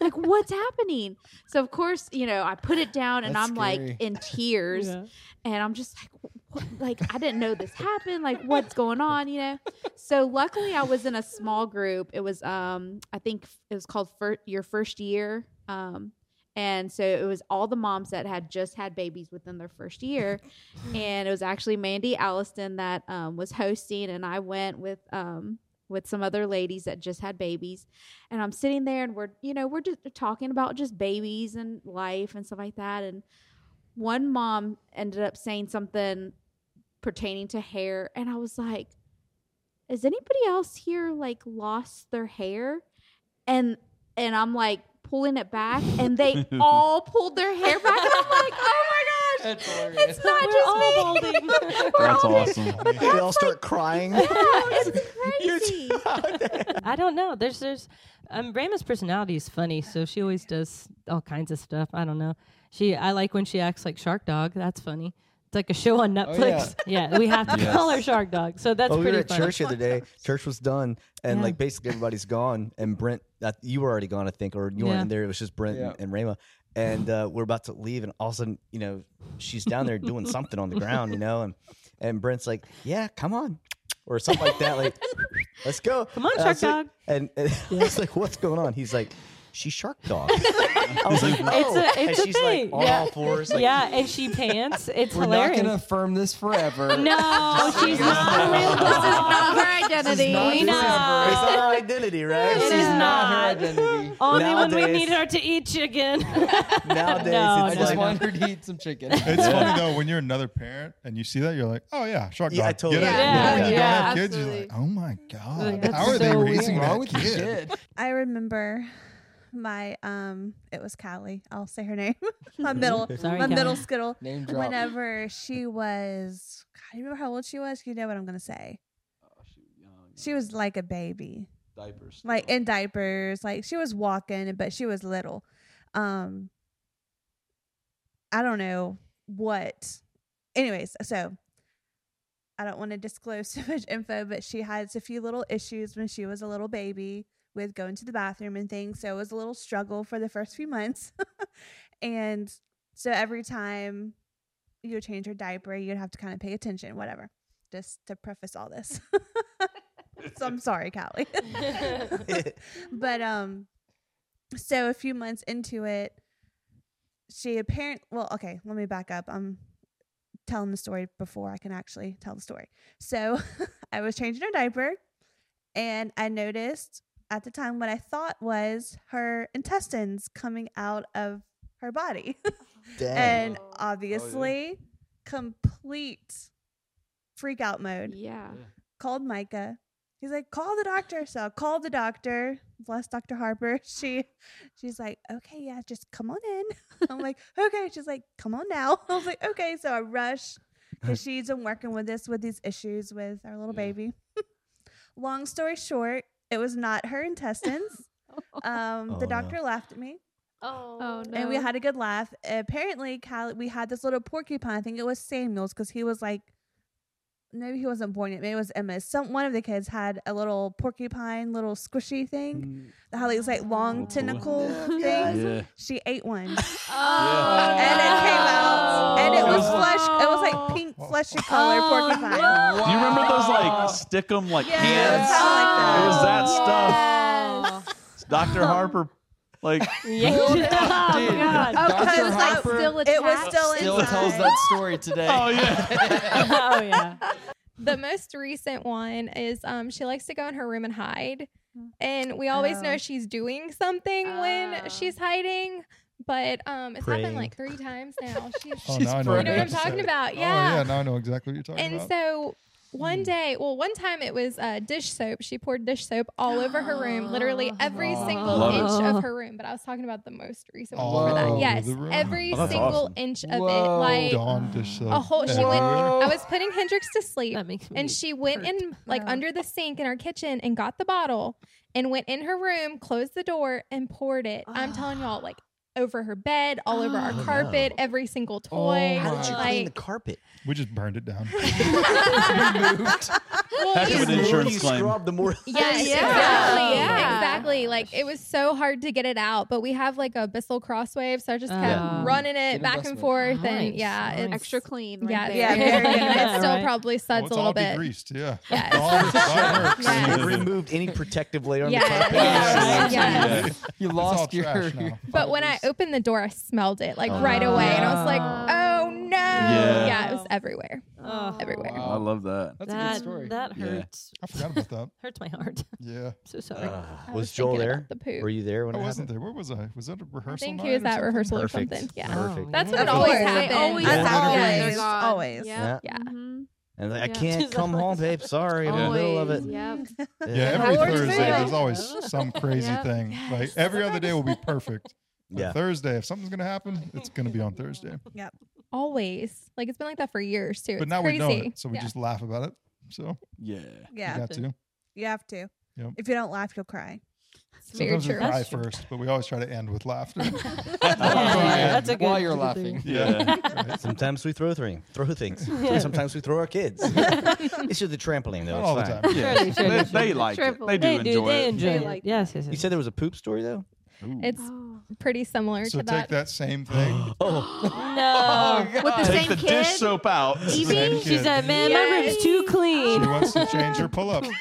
like, what's happening? So, of course, you know, I put it down and That's I'm scary. like in tears. Yeah. And I'm just like, what? like, I didn't know this happened. Like, what's going on, you know? So, luckily, I was in a small group. It was, um, I think it was called fir- Your First Year. Um, And so it was all the moms that had just had babies within their first year. *laughs* and it was actually Mandy Alliston that um, was hosting. And I went with um, with some other ladies that just had babies. And I'm sitting there and we're, you know, we're just talking about just babies and life and stuff like that. And one mom ended up saying something pertaining to hair. And I was like, is anybody else here like lost their hair? And and I'm like pulling it back *laughs* and they all pulled their hair back. And I'm like, oh my gosh. That's hilarious. It's not We're just all me. balding. *laughs* We're That's all- awesome. they all start crying. Yeah, it's *laughs* crazy. I don't know. There's there's um Rama's personality is funny, so she always does all kinds of stuff. I don't know. She I like when she acts like Shark Dog. That's funny. It's like a show on Netflix. *laughs* yeah. we have to Yes. call our Shark Dog. So that's Oh, we pretty were at funny. church the other day. Church was done, and Yeah. like basically everybody's gone. And Brent, uh, you were already gone, I think, or you weren't Yeah. in there. It was just Brent Yeah. and, and Rama. And uh, we're about to leave, and all of a sudden, you know, she's down there doing *laughs* something on the ground, you know, and and Brent's like, "Yeah, come on," or something like that. Like, let's go. Come on, And Shark was like- Dog. And, and *laughs* I was like, "What's going on?" He's like, "She's Shark Dog." *laughs* I was like, "Oh," It's a- and it's a she's thing. like on Yeah. all fours. Like, yeah, and she pants. *laughs* It's We're hilarious. not gonna affirm this forever. *laughs* no, she's not. this is not her identity. not We this know. ever. It's not her identity, right? It This is is not her not. identity. Only when we need her to eat chicken. Nowadays, No, I just like, want her to eat some chicken. It's funny though when you're another parent and you see that you're like, oh yeah, shark Yeah, dog. I totally- Get it? Yeah, When you don't have kids, you're like, oh my god, Like, how are they raising that wrong with your kid? kid? I remember my um it was Callie. I'll say her *laughs* name. my middle *laughs* Sorry, my middle skittle. Name drop. Whenever she was God, you remember how old she was? You know what I'm gonna say. She was like a baby. diapers. Like in diapers. Like she was walking, but she was little. Um I don't know what. Anyways, so I don't want to disclose *laughs* too much info, but she had a few little issues when she was a little baby with going to the bathroom and things. So it was a little struggle for the first few months. *laughs* and so every time you would change her diaper, you'd have to kind of pay attention, whatever, just to preface all this. *laughs* so I'm *laughs* sorry, Callie. but um so a few months into it she apparently well okay let me back up i'm telling the story before i can actually tell the story so i was changing her diaper and i noticed at the time what i thought was her intestines coming out of her body *laughs* Dang. and oh, obviously complete freak out mode Yeah. called Micah. He's like, call the doctor. So I called the doctor. Bless Dr. Harper. *laughs* She she's like, okay, yeah, just come on in. *laughs* I'm like, okay. She's like, come on now. I was like, okay. So I rush because she's been working with this with these issues with our little Yeah. baby. Long story short, it was not her intestines. *laughs* Um, Oh, the no. doctor laughed at me oh, Oh no. and we had a good laugh. Apparently, Callie, we had this little porcupine. I think it was Samuel's because he was like, maybe he wasn't born yet. Maybe it was Emma. Some one of the kids had a little porcupine, little squishy thing mm. that had these like long Oh, cool. tentacle things. Yeah. She ate one, Oh, and it came out, and it oh. was Oh. flesh. It was like pink, oh. fleshy color Oh, porcupine. Do you remember those like stick 'em like Yeah, hands? something like that. It was that Oh. stuff. Dr. Harper, like *laughs* Yeah. Dude, oh, God. Oh, Dr. because it's like Harper still It was attached? still Still tells that story today. oh yeah. *laughs* oh, yeah. The most recent one is um she likes to go in her room and hide. And we always Oh. know she's doing something Oh. when she's hiding. But um it's Praying. happened like three times now. *laughs* She's Oh, She's now I know you know what I'm talking saying. about. Oh Yeah. yeah, now I know exactly what you're talking And about. And so. One day, well, one time it was uh, dish soap. She poured dish soap all over her room, literally *gasps* every single Love it. inch of her room. But I was talking about the most recent one for that. over Yes, the room. every Oh, that's single awesome. inch of it. Like Dawn dish soap a whole. She went. everywhere. I was putting Hendrix to sleep, That makes me and she went hurt. in like Oh. under the sink in our kitchen and got the bottle and went in her room, closed the door, and poured it. I'm telling y'all, like over her bed, all over our Oh, no. carpet, every single oh toy. How did you clean the like, carpet? We just burned it down. *laughs* well, Have to you- have an The more insurance you claim. scrub, the more. *laughs* Yes, *laughs* Yeah. exactly. Yeah. Exactly. like it was so hard to get it out, but we have like a Bissell crosswave, so I just kept Oh. running Good it back and investment. forth, and Nice, yeah, nice. it's Extra clean. Right Yeah, there. Yeah, very good. it still Right. probably Well, suds it's a all little be bit. greased. Yeah. Yes. All this all works. Yes. You removed any protective layer on Yeah. the carpet. Yeah. Yeah. Yes. You It's lost your. trash now. But when I opened the door, I smelled it like right away, and I was like, "Oh no!" Yeah, it was everywhere, Oh, everywhere. I love that. That's a that, good story. That Yeah. hurts. I forgot about that. *laughs* Hurts my heart. *laughs* Yeah. so sorry. I was was Joel there? the poop. Were you there when I it wasn't happened? there. Where was I? Was that a rehearsal? I think night he was or at something? rehearsal Perfect. or something. Yeah, Perfect. that's what Of always course. happens. Always That's always, They're gone. always. Yep. Yeah. Mhm. And I Yeah. can't come home, babe. Sorry, in the middle of it. Yep. Yeah, every Thursday there's always some crazy Yep. thing. Like every other day will be perfect. But Yeah. Thursday, if something's gonna happen, it's gonna be on Thursday. *laughs* Yep. Always, like it's been like that for years too. But It's now crazy. we know it, so we Yeah. just laugh about it. So Yeah. Yeah, you got to. you have to. Yep. If you don't laugh, you'll cry. It's Sometimes we true. cry That's true. first, but we always try to end with laughter. Yeah, *laughs* *laughs* that's a good. While you're that's a good laughing. thing. Yeah. Sometimes we throw things, throw things. Sometimes we throw our kids. it's just the trampoline, though. Not It's all the time. yeah. Surely, surely, They, surely. they like it. They do They enjoy do. They it. enjoy They it. like yes, yes, You said there was a poop story, though? It's Oh. pretty similar So to that. So take that. that same thing. *gasps* Oh, *gasps* no. Oh, With the Take same the kid. dish soap out. Evie? She said, "Man, my room's too clean. She wants to change her pull up. *laughs*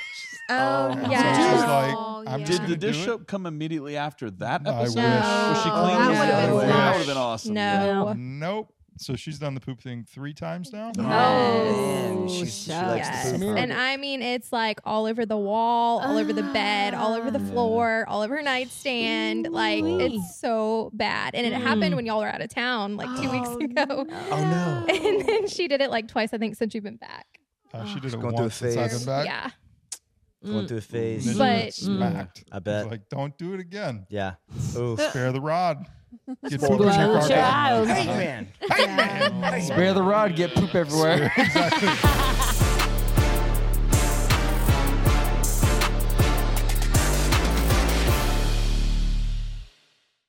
Oh, oh. And Yes. so she's like, Oh, I'm yeah. Did gonna the dish soap come immediately after that episode? I episode? wish. Was she Oh, clean? that would've been Oh, so that nice. would have been awesome. No. Nope. So she's done the poop thing three times now. Oh, man. She's- she shucks. likes to Yes. poop. And I mean, it's like all over the wall, all over the bed, all over the ah. floor, all over her nightstand. Like, it's so bad. And it mm. happened when y'all were out of town like two weeks Oh, ago. *laughs* oh no. And then she did it like twice, I think, since you've been back. Uh, she ah. did it going through a once since I've phase. been back. Yeah. Going through a phase. then But- got smacked. I bet. Like, don't do it again. Yeah. Oof. Spare the rod. *laughs* Get Spoil poop in the your Well, carpet. child. Hey, man. Hey, man. Spare the rod, get poop everywhere. exactly. *laughs*